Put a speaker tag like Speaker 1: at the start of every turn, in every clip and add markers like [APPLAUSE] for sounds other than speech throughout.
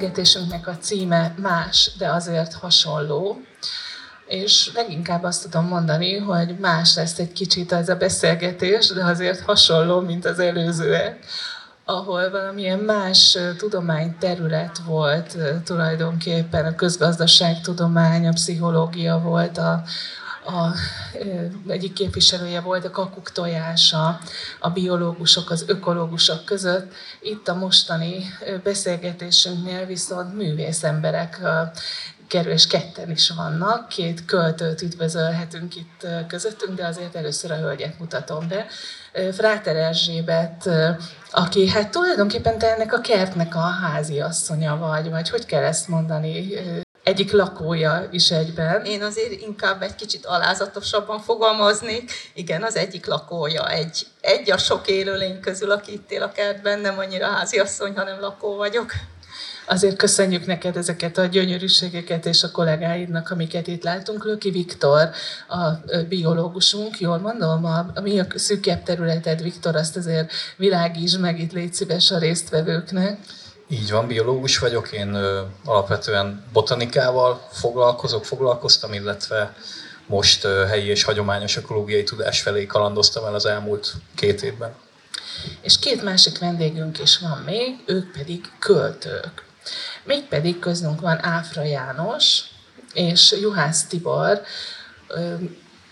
Speaker 1: beszélgetésünknek a címe más, de azért hasonló, és leginkább azt tudom mondani, hogy más lesz egy kicsit ez a beszélgetés, de azért hasonló, mint az előzőek, ahol valamilyen más tudományterület volt tulajdonképpen, a közgazdaságtudomány, a pszichológia volt, a, a, egyik képviselője volt a kakuk tojása a biológusok, az ökológusok között. Itt a mostani beszélgetésünknél viszont művész emberek és ketten is vannak, két költőt üdvözölhetünk itt közöttünk, de azért először a hölgyet mutatom be. Fráter Erzsébet, aki hát tulajdonképpen te ennek a kertnek a háziasszonya vagy, vagy hogy kell ezt mondani? Egyik lakója is egyben.
Speaker 2: Én azért inkább egy kicsit alázatosabban fogalmaznék. Igen, az egyik lakója, egy, egy a sok élőlény közül, aki itt él a kertben, nem annyira háziasszony, hanem lakó vagyok.
Speaker 1: Azért köszönjük neked ezeket a gyönyörűségeket és a kollégáidnak, amiket itt látunk. Löki Viktor, a biológusunk, jól mondom, a, a mi a szűkebb területed, Viktor, azt azért világíts meg, itt légy szíves a résztvevőknek.
Speaker 3: Így van, biológus vagyok, én ö, alapvetően botanikával foglalkozok, foglalkoztam, illetve most ö, helyi és hagyományos ökológiai tudás felé kalandoztam el az elmúlt két évben.
Speaker 1: És két másik vendégünk is van még, ők pedig költők. Mégpedig közünk van Áfra János és Juhász Tibor.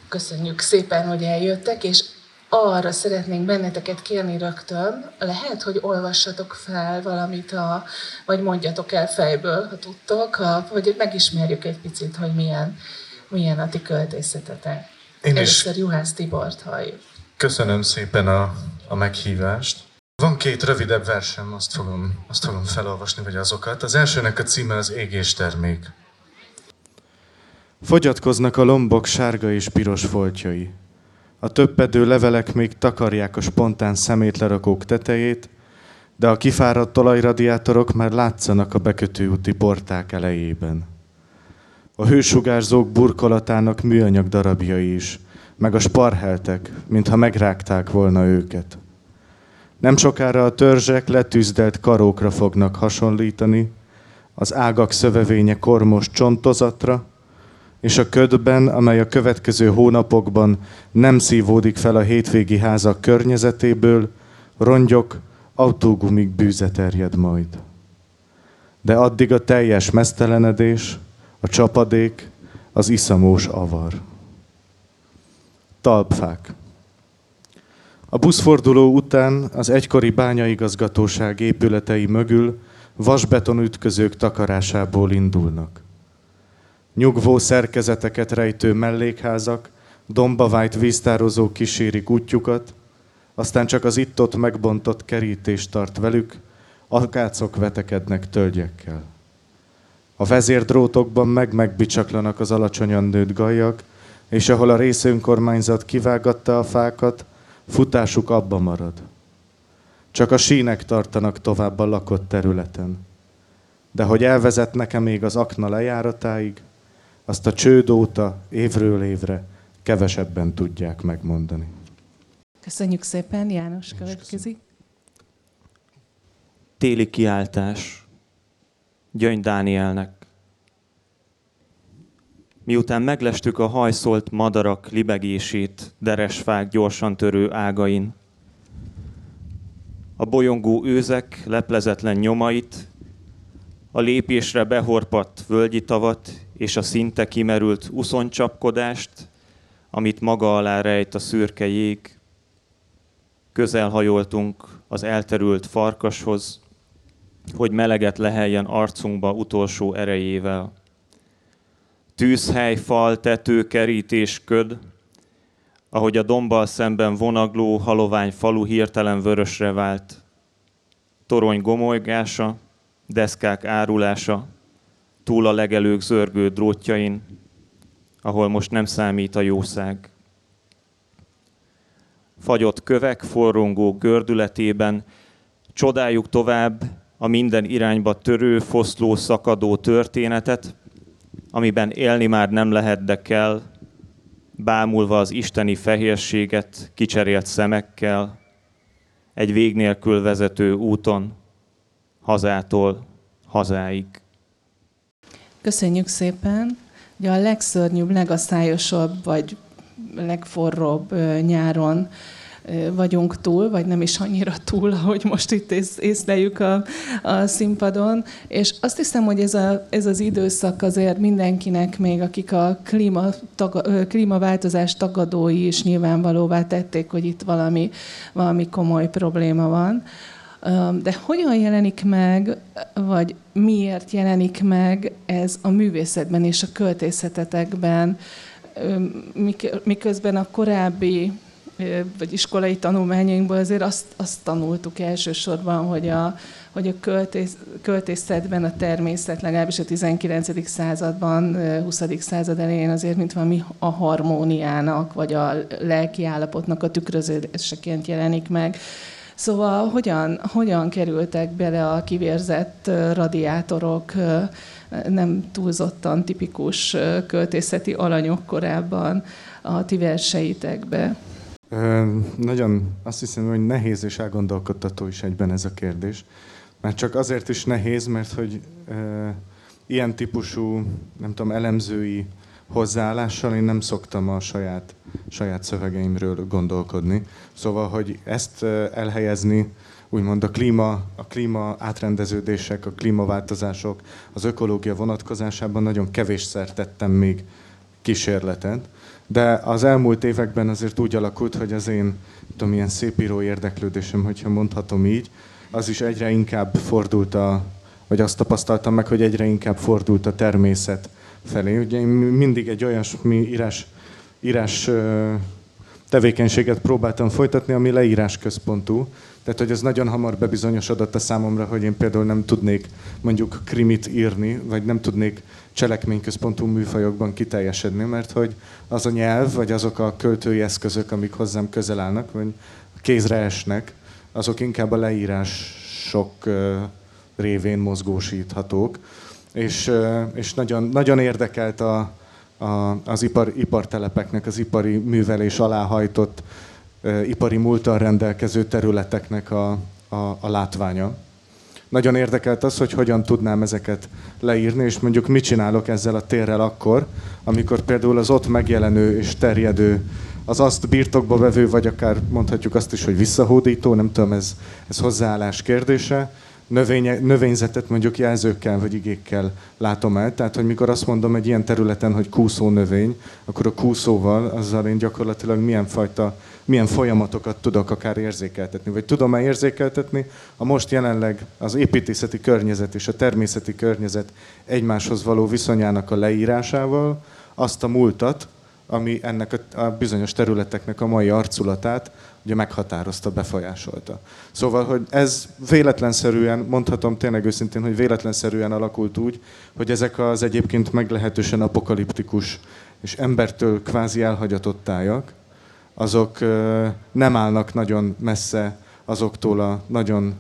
Speaker 1: Köszönjük szépen, hogy eljöttek, és arra szeretnénk benneteket kérni rögtön, lehet, hogy olvassatok fel valamit, a, vagy mondjatok el fejből, ha tudtok, ha, hogy megismerjük egy picit, hogy milyen, milyen a ti költészetetek. Én Először is Juhász Tibort halljuk.
Speaker 4: Köszönöm szépen a, a meghívást. Van két rövidebb versem, azt fogom, azt fogom felolvasni, vagy azokat. Az elsőnek a címe az égés termék. Fogyatkoznak a lombok sárga és piros foltjai. A töppedő levelek még takarják a spontán szemétlerakók tetejét, de a kifáradt olajradiátorok már látszanak a bekötőúti porták elejében. A hősugárzók burkolatának műanyag darabjai is, meg a sparheltek, mintha megrágták volna őket. Nem sokára a törzsek letűzdelt karókra fognak hasonlítani, az ágak szövevénye kormos csontozatra, és a ködben, amely a következő hónapokban nem szívódik fel a hétvégi házak környezetéből, rongyok, autógumik bűze terjed majd. De addig a teljes mesztelenedés, a csapadék, az iszamós avar. Talpfák. A buszforduló után az egykori bányaigazgatóság épületei mögül vasbeton ütközők takarásából indulnak. Nyugvó szerkezeteket rejtő mellékházak, dombavájt víztározók kísérik útjukat, aztán csak az itt-ott megbontott kerítés tart velük, akácok vetekednek tölgyekkel. A vezérdrótokban meg-megbicsaklanak az alacsonyan nőtt gajak, és ahol a részönkormányzat kivágatta a fákat, futásuk abba marad. Csak a sínek tartanak tovább a lakott területen. De hogy elvezet nekem még az akna lejáratáig, azt a csőd óta évről évre kevesebben tudják megmondani.
Speaker 1: Köszönjük szépen, János következik.
Speaker 5: Téli kiáltás Gyöngy Dánielnek. Miután meglestük a hajszolt madarak libegését deresfák gyorsan törő ágain, a bolyongó őzek leplezetlen nyomait, a lépésre behorpadt völgyi tavat és a szinte kimerült uszoncsapkodást, amit maga alá rejt a szürke jég, közelhajoltunk az elterült farkashoz, hogy meleget leheljen arcunkba utolsó erejével tűzhely, fal, tető, kerítés, köd, ahogy a dombbal szemben vonagló, halovány falu hirtelen vörösre vált. Torony gomolygása, deszkák árulása, túl a legelők zörgő drótjain, ahol most nem számít a jószág. Fagyott kövek forrongó gördületében csodáljuk tovább a minden irányba törő, foszló, szakadó történetet, amiben élni már nem lehet, de kell, bámulva az isteni fehérséget kicserélt szemekkel, egy vég nélkül vezető úton, hazától hazáig.
Speaker 1: Köszönjük szépen! Ugye a legszörnyűbb, legaszályosabb, vagy legforróbb nyáron vagyunk túl, vagy nem is annyira túl, ahogy most itt ész, észleljük a, a színpadon. És azt hiszem, hogy ez, a, ez az időszak azért mindenkinek, még akik a klíma, taga, klímaváltozás tagadói is nyilvánvalóvá tették, hogy itt valami, valami komoly probléma van. De hogyan jelenik meg, vagy miért jelenik meg ez a művészetben és a költészetetekben, miközben a korábbi vagy iskolai tanulmányainkból azért azt, azt tanultuk elsősorban, hogy a, hogy a költész, költészetben a természet legalábbis a 19. században, 20. század elején azért, mint valami a harmóniának, vagy a lelki állapotnak a tükrözéseként jelenik meg. Szóval hogyan, hogyan kerültek bele a kivérzett radiátorok nem túlzottan tipikus költészeti alanyok korábban a ti verseitekbe?
Speaker 4: Nagyon azt hiszem, hogy nehéz és elgondolkodtató is egyben ez a kérdés. Már csak azért is nehéz, mert hogy e, ilyen típusú, nem tudom, elemzői hozzáállással én nem szoktam a saját, saját szövegeimről gondolkodni. Szóval, hogy ezt elhelyezni, úgymond a klíma, a klíma átrendeződések, a klímaváltozások, az ökológia vonatkozásában nagyon kevésszer tettem még kísérletet. De az elmúlt években azért úgy alakult, hogy az én tudom, ilyen szépíró érdeklődésem, hogyha mondhatom így, az is egyre inkább fordult a, vagy azt tapasztaltam meg, hogy egyre inkább fordult a természet felé. Ugye én mindig egy olyasmi írás, írás tevékenységet próbáltam folytatni, ami leírás központú. Tehát, hogy ez nagyon hamar bebizonyosodott a számomra, hogy én például nem tudnék mondjuk krimit írni, vagy nem tudnék cselekményközpontú műfajokban kiteljesedni, mert hogy az a nyelv, vagy azok a költői eszközök, amik hozzám közel állnak, vagy kézre esnek, azok inkább a leírások révén mozgósíthatók. És, és nagyon, nagyon érdekelt a, a, az ipar, ipartelepeknek, az ipari művelés alá hajtott ipari múltal rendelkező területeknek a, a, a látványa. Nagyon érdekelt az, hogy hogyan tudnám ezeket leírni, és mondjuk mit csinálok ezzel a térrel akkor, amikor például az ott megjelenő és terjedő, az azt birtokba vevő, vagy akár mondhatjuk azt is, hogy visszahódító, nem tudom, ez, ez hozzáállás kérdése, növénye, növényzetet mondjuk jelzőkkel vagy igékkel látom el. Tehát, hogy mikor azt mondom egy ilyen területen, hogy kúszó növény, akkor a kúszóval, azzal én gyakorlatilag milyen fajta, milyen folyamatokat tudok akár érzékeltetni, vagy tudom-e érzékeltetni a most jelenleg az építészeti környezet és a természeti környezet egymáshoz való viszonyának a leírásával azt a múltat, ami ennek a, a bizonyos területeknek a mai arculatát ugye meghatározta, befolyásolta. Szóval, hogy ez véletlenszerűen, mondhatom tényleg őszintén, hogy véletlenszerűen alakult úgy, hogy ezek az egyébként meglehetősen apokaliptikus és embertől kvázi elhagyatott tájak, azok nem állnak nagyon messze azoktól a nagyon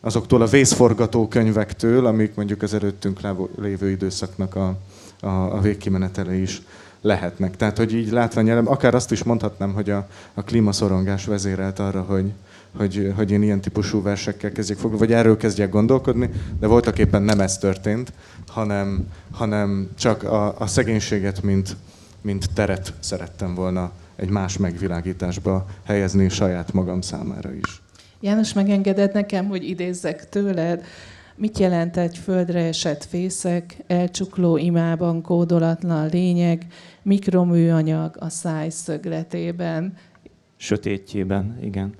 Speaker 4: azoktól a vészforgató könyvektől, amik mondjuk az előttünk lévő időszaknak a, a, a végkimenetele is lehetnek. Tehát, hogy így látványelem, akár azt is mondhatnám, hogy a, a klímaszorongás vezérelt arra, hogy, hogy, hogy én ilyen típusú versekkel kezdjek foglalkozni, vagy erről kezdjek gondolkodni, de voltak éppen nem ez történt, hanem, hanem csak a, a szegénységet, mint, mint teret szerettem volna egy más megvilágításba helyezni saját magam számára is.
Speaker 1: János, megengeded nekem, hogy idézzek tőled? Mit jelent egy földre esett fészek, elcsukló imában kódolatlan lényeg, mikroműanyag a száj szögletében?
Speaker 5: Sötétjében, igen.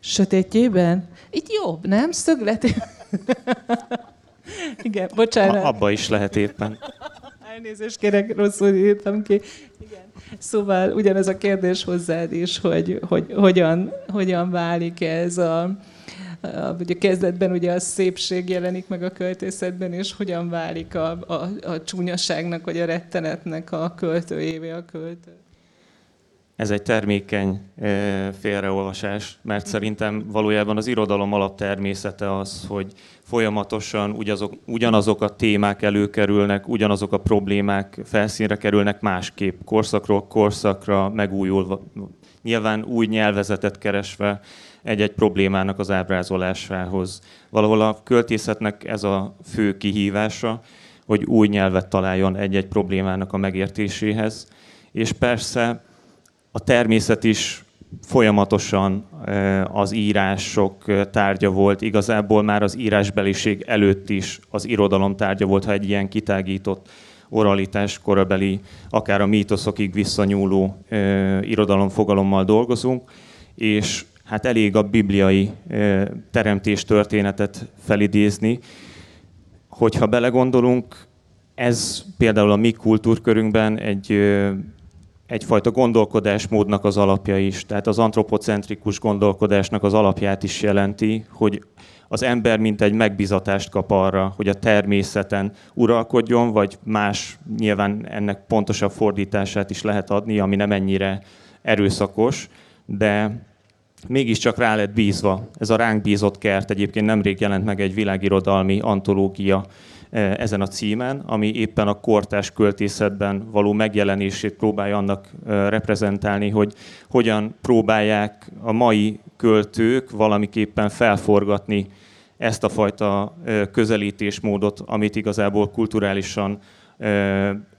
Speaker 1: Sötétjében? Itt jobb, nem? Szögletében. [LAUGHS] igen, bocsánat.
Speaker 5: Abba is lehet éppen.
Speaker 1: Elnézést kérek, rosszul írtam ki. Igen. Szóval ugyanez a kérdés hozzád is, hogy, hogy hogyan, hogyan válik ez a, ugye kezdetben ugye a szépség jelenik meg a költészetben, és hogyan válik a, a, a csúnyaságnak, vagy a rettenetnek a költőjévé a költő.
Speaker 5: Ez egy termékeny félreolvasás, mert szerintem valójában az irodalom alaptermészete az, hogy folyamatosan ugyazok, ugyanazok a témák előkerülnek, ugyanazok a problémák felszínre kerülnek másképp, korszakról korszakra megújulva, nyilván új nyelvezetet keresve, egy-egy problémának az ábrázolásához. Valahol a költészetnek ez a fő kihívása, hogy új nyelvet találjon egy-egy problémának a megértéséhez. És persze a természet is folyamatosan az írások tárgya volt, igazából már az írásbeliség előtt is az irodalom tárgya volt, ha egy ilyen kitágított oralitás korabeli, akár a mítoszokig visszanyúló irodalomfogalommal dolgozunk, és hát elég a bibliai teremtés történetet felidézni, hogyha belegondolunk, ez például a mi kultúrkörünkben egy egyfajta gondolkodásmódnak az alapja is. Tehát az antropocentrikus gondolkodásnak az alapját is jelenti, hogy az ember mint egy megbizatást kap arra, hogy a természeten uralkodjon, vagy más, nyilván ennek pontosabb fordítását is lehet adni, ami nem ennyire erőszakos, de mégiscsak rá lett bízva. Ez a ránk bízott kert egyébként nemrég jelent meg egy világirodalmi antológia E, ezen a címen, ami éppen a kortás költészetben való megjelenését próbálja annak e, reprezentálni, hogy hogyan próbálják a mai költők valamiképpen felforgatni ezt a fajta e, közelítésmódot, amit igazából kulturálisan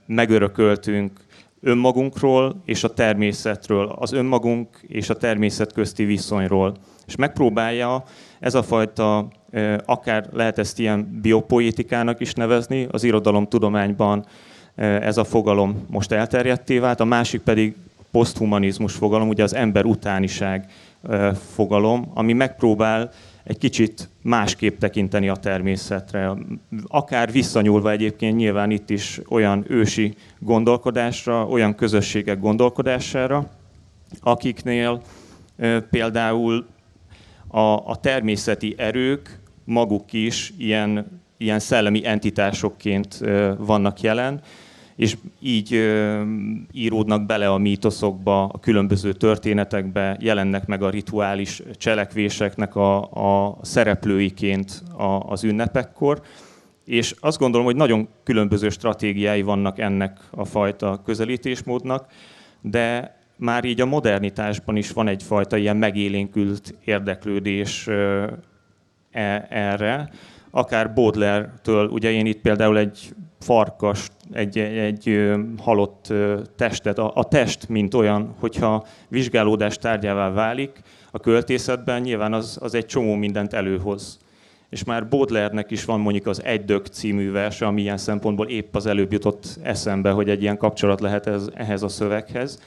Speaker 5: megörököltünk önmagunkról és a természetről, az önmagunk és a természet közti viszonyról. És megpróbálja ez a fajta akár lehet ezt ilyen biopoétikának is nevezni, az irodalomtudományban ez a fogalom most elterjedté vált, a másik pedig poszthumanizmus fogalom, ugye az ember utániság fogalom, ami megpróbál egy kicsit másképp tekinteni a természetre. Akár visszanyúlva egyébként nyilván itt is olyan ősi gondolkodásra, olyan közösségek gondolkodására, akiknél például a, a természeti erők maguk is ilyen, ilyen szellemi entitásokként vannak jelen, és így íródnak bele a mítoszokba, a különböző történetekbe, jelennek meg a rituális cselekvéseknek a, a szereplőiként a, az ünnepekkor. És azt gondolom, hogy nagyon különböző stratégiái vannak ennek a fajta közelítésmódnak, de már így a modernitásban is van egyfajta ilyen megélénkült érdeklődés e, erre. Akár Baudelaire-től, ugye én itt például egy farkas, egy, egy halott testet, a, a test, mint olyan, hogyha vizsgálódás tárgyává válik a költészetben, nyilván az, az egy csomó mindent előhoz. És már Baudelaire-nek is van mondjuk az Egy című verse, ami ilyen szempontból épp az előbb jutott eszembe, hogy egy ilyen kapcsolat lehet ez, ehhez a szöveghez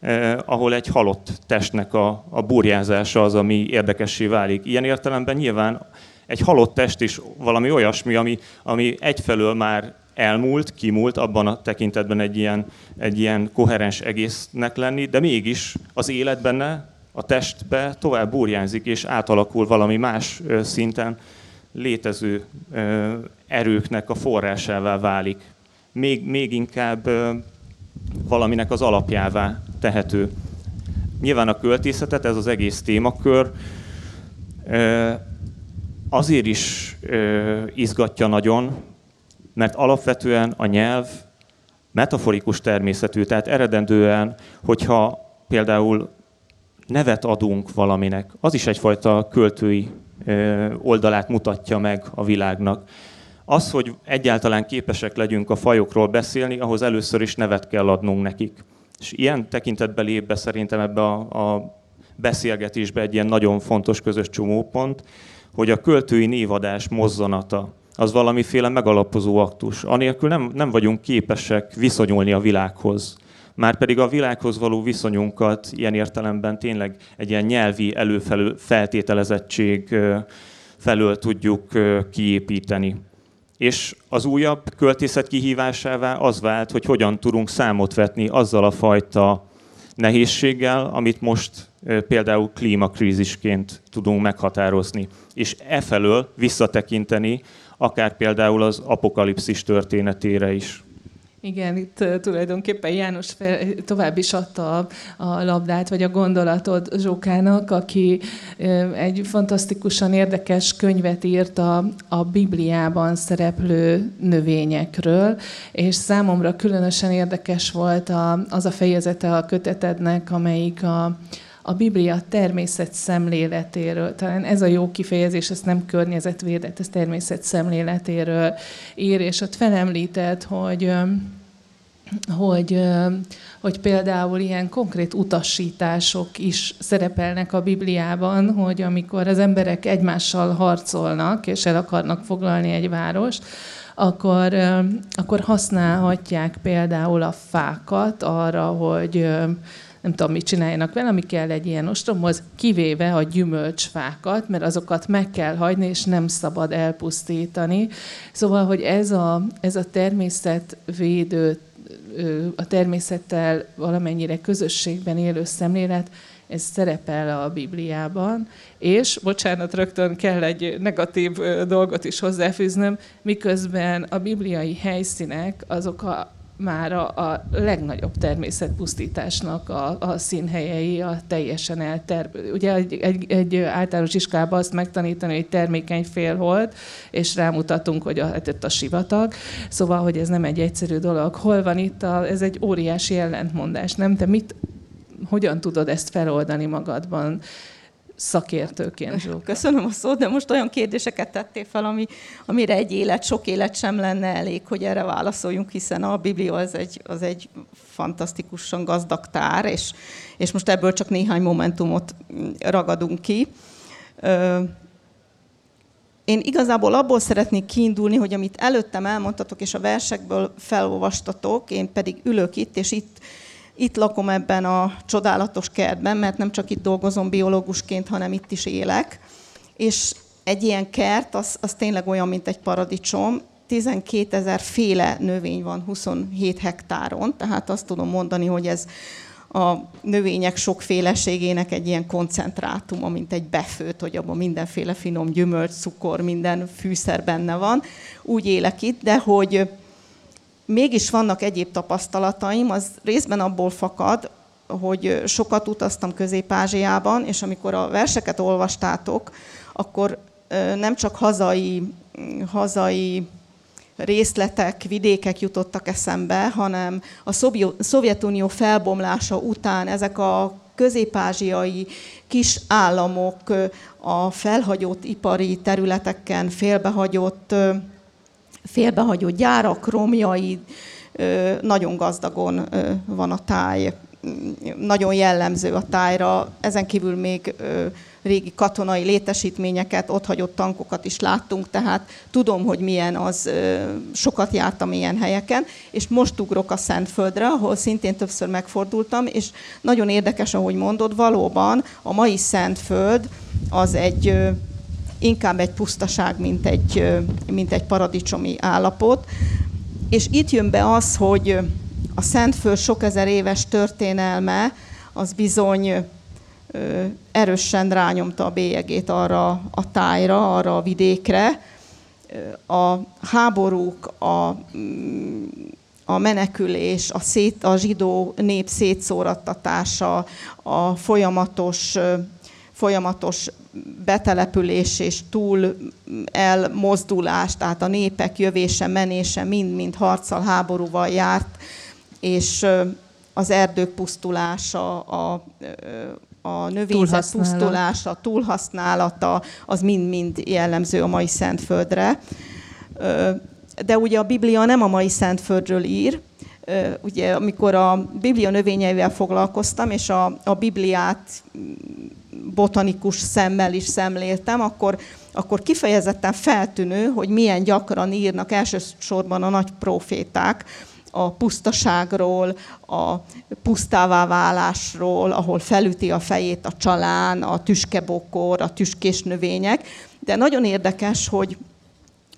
Speaker 5: eh, ahol egy halott testnek a, a burjázása az, ami érdekessé válik. Ilyen értelemben nyilván egy halott test is valami olyasmi, ami, ami egyfelől már elmúlt, kimúlt, abban a tekintetben egy ilyen, egy ilyen koherens egésznek lenni, de mégis az élet benne, a testbe tovább burjánzik, és átalakul valami más szinten létező erőknek a forrásává válik. Még, még inkább valaminek az alapjává tehető. Nyilván a költészetet, ez az egész témakör azért is izgatja nagyon, mert alapvetően a nyelv metaforikus természetű, tehát eredendően, hogyha például nevet adunk valaminek, az is egyfajta költői oldalát mutatja meg a világnak. Az, hogy egyáltalán képesek legyünk a fajokról beszélni, ahhoz először is nevet kell adnunk nekik. És ilyen tekintetben lép be szerintem ebbe a, a beszélgetésbe egy ilyen nagyon fontos közös csomópont, hogy a költői névadás mozzanata az valamiféle megalapozó aktus. Anélkül nem, nem vagyunk képesek viszonyulni a világhoz. Márpedig a világhoz való viszonyunkat ilyen értelemben tényleg egy ilyen nyelvi előfelő feltételezettség felől tudjuk kiépíteni. És az újabb költészet kihívásává az vált, hogy hogyan tudunk számot vetni azzal a fajta nehézséggel, amit most például klímakrízisként tudunk meghatározni. És e felől visszatekinteni akár például az apokalipszis történetére is.
Speaker 1: Igen, itt tulajdonképpen János fel, tovább is adta a, a labdát, vagy a gondolatot Zsókának, aki egy fantasztikusan érdekes könyvet írt a, a Bibliában szereplő növényekről, és számomra különösen érdekes volt a, az a fejezete a kötetednek, amelyik a, a Biblia természet szemléletéről, talán ez a jó kifejezés, ez nem környezetvédet, ez természet szemléletéről ír, és ott felemlített, hogy hogy, hogy például ilyen konkrét utasítások is szerepelnek a Bibliában, hogy amikor az emberek egymással harcolnak, és el akarnak foglalni egy várost, akkor, akkor használhatják például a fákat arra, hogy nem tudom, mit csináljanak vele, ami kell egy ilyen ostromhoz, kivéve a gyümölcsfákat, mert azokat meg kell hagyni, és nem szabad elpusztítani. Szóval, hogy ez a, ez a természetvédő, a természettel valamennyire közösségben élő szemlélet, ez szerepel a Bibliában, és, bocsánat, rögtön kell egy negatív dolgot is hozzáfűznöm, miközben a bibliai helyszínek azok a már a, a legnagyobb természetpusztításnak a, a színhelyei, a teljesen elter... Ugye egy, egy, egy általános iskolában azt megtanítani, hogy termékeny félhold, és rámutatunk, hogy a, hát a sivatag. Szóval, hogy ez nem egy egyszerű dolog. Hol van itt? A, ez egy óriási ellentmondás, nem? Te mit, hogyan tudod ezt feloldani magadban? Szakértőként. [LAUGHS] Zsóka.
Speaker 2: Köszönöm a szót, de most olyan kérdéseket tettél fel, ami, amire egy élet, sok élet sem lenne elég, hogy erre válaszoljunk, hiszen a Biblia az egy, az egy fantasztikusan gazdag tár, és, és most ebből csak néhány momentumot ragadunk ki. Én igazából abból szeretnék kiindulni, hogy amit előttem elmondtatok, és a versekből felolvastatok, én pedig ülök itt, és itt itt lakom ebben a csodálatos kertben, mert nem csak itt dolgozom biológusként, hanem itt is élek. És egy ilyen kert, az, az tényleg olyan, mint egy paradicsom. 12 ezer féle növény van 27 hektáron, tehát azt tudom mondani, hogy ez a növények sokféleségének egy ilyen koncentrátuma, mint egy befőt, hogy abban mindenféle finom gyümölcs, cukor, minden fűszer benne van. Úgy élek itt, de hogy mégis vannak egyéb tapasztalataim, az részben abból fakad, hogy sokat utaztam Közép-Ázsiában, és amikor a verseket olvastátok, akkor nem csak hazai, hazai részletek, vidékek jutottak eszembe, hanem a Szovjetunió felbomlása után ezek a közép-ázsiai kis államok a felhagyott ipari területeken félbehagyott félbehagyott gyárak, romjai, nagyon gazdagon van a táj, nagyon jellemző a tájra. Ezen kívül még régi katonai létesítményeket, ott hagyott tankokat is láttunk, tehát tudom, hogy milyen az, sokat jártam ilyen helyeken, és most ugrok a Szentföldre, ahol szintén többször megfordultam, és nagyon érdekes, ahogy mondod, valóban a mai Szentföld az egy inkább egy pusztaság, mint egy, mint egy paradicsomi állapot. És itt jön be az, hogy a Szentföld sok ezer éves történelme az bizony erősen rányomta a bélyegét arra a tájra, arra a vidékre. A háborúk, a, a menekülés, a, szét, a zsidó nép szétszórattatása, a folyamatos, folyamatos betelepülés és túl elmozdulás, tehát a népek jövése, menése mind-mind harccal, háborúval járt, és az erdők pusztulása, a, a növényzet pusztulása, túlhasználata, az mind-mind jellemző a mai Szentföldre. De ugye a Biblia nem a mai Szentföldről ír, ugye amikor a Biblia növényeivel foglalkoztam, és a, a Bibliát botanikus szemmel is szemléltem, akkor, akkor kifejezetten feltűnő, hogy milyen gyakran írnak elsősorban a nagy proféták a pusztaságról, a pusztává válásról, ahol felüti a fejét a csalán, a tüskebokor, a tüskés növények. De nagyon érdekes, hogy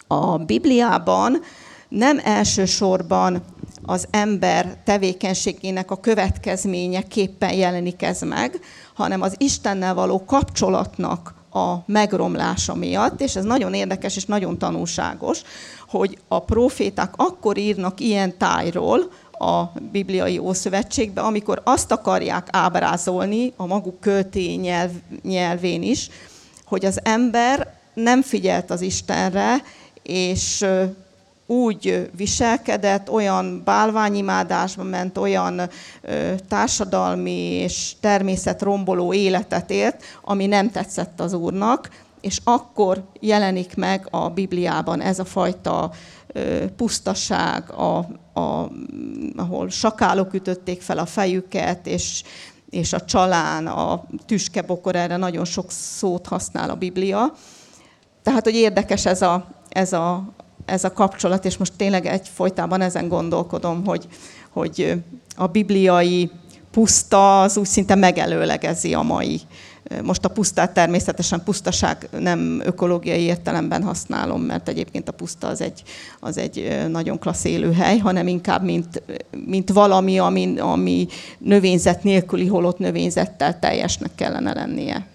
Speaker 2: a Bibliában nem elsősorban az ember tevékenységének a következményeképpen jelenik ez meg, hanem az Istennel való kapcsolatnak a megromlása miatt, és ez nagyon érdekes és nagyon tanulságos, hogy a proféták akkor írnak ilyen tájról, a bibliai ószövetségbe, amikor azt akarják ábrázolni a maguk költény nyelv, nyelvén is, hogy az ember nem figyelt az Istenre, és úgy viselkedett, olyan bálványimádásba ment, olyan társadalmi és természetromboló életet élt, ami nem tetszett az Úrnak, és akkor jelenik meg a Bibliában ez a fajta pusztaság, a, a, ahol sakálok ütötték fel a fejüket, és, és a csalán, a tüskebokor, erre nagyon sok szót használ a Biblia. Tehát, hogy érdekes ez a, ez a, ez a kapcsolat, és most tényleg egyfolytában ezen gondolkodom, hogy, hogy a bibliai puszta az úgy szinte megelőlegezi a mai. Most a pusztát természetesen pusztaság nem ökológiai értelemben használom, mert egyébként a puszta az egy, az egy nagyon klassz élőhely, hanem inkább mint, mint valami, ami, ami növényzet nélküli holott növényzettel teljesnek kellene lennie.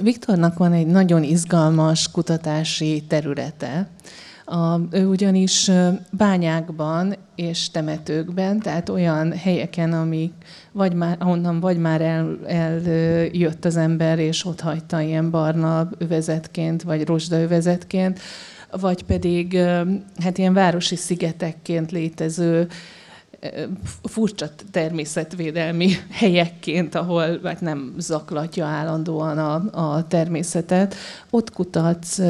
Speaker 1: Viktornak van egy nagyon izgalmas kutatási területe, a, ő ugyanis bányákban és temetőkben, tehát olyan helyeken, amik vagy már, ahonnan vagy már el, eljött az ember, és ott hagyta ilyen barna övezetként, vagy rozsda övezetként, vagy pedig hát ilyen városi szigetekként létező furcsa természetvédelmi helyekként, ahol hát nem zaklatja állandóan a, a természetet, ott kutatsz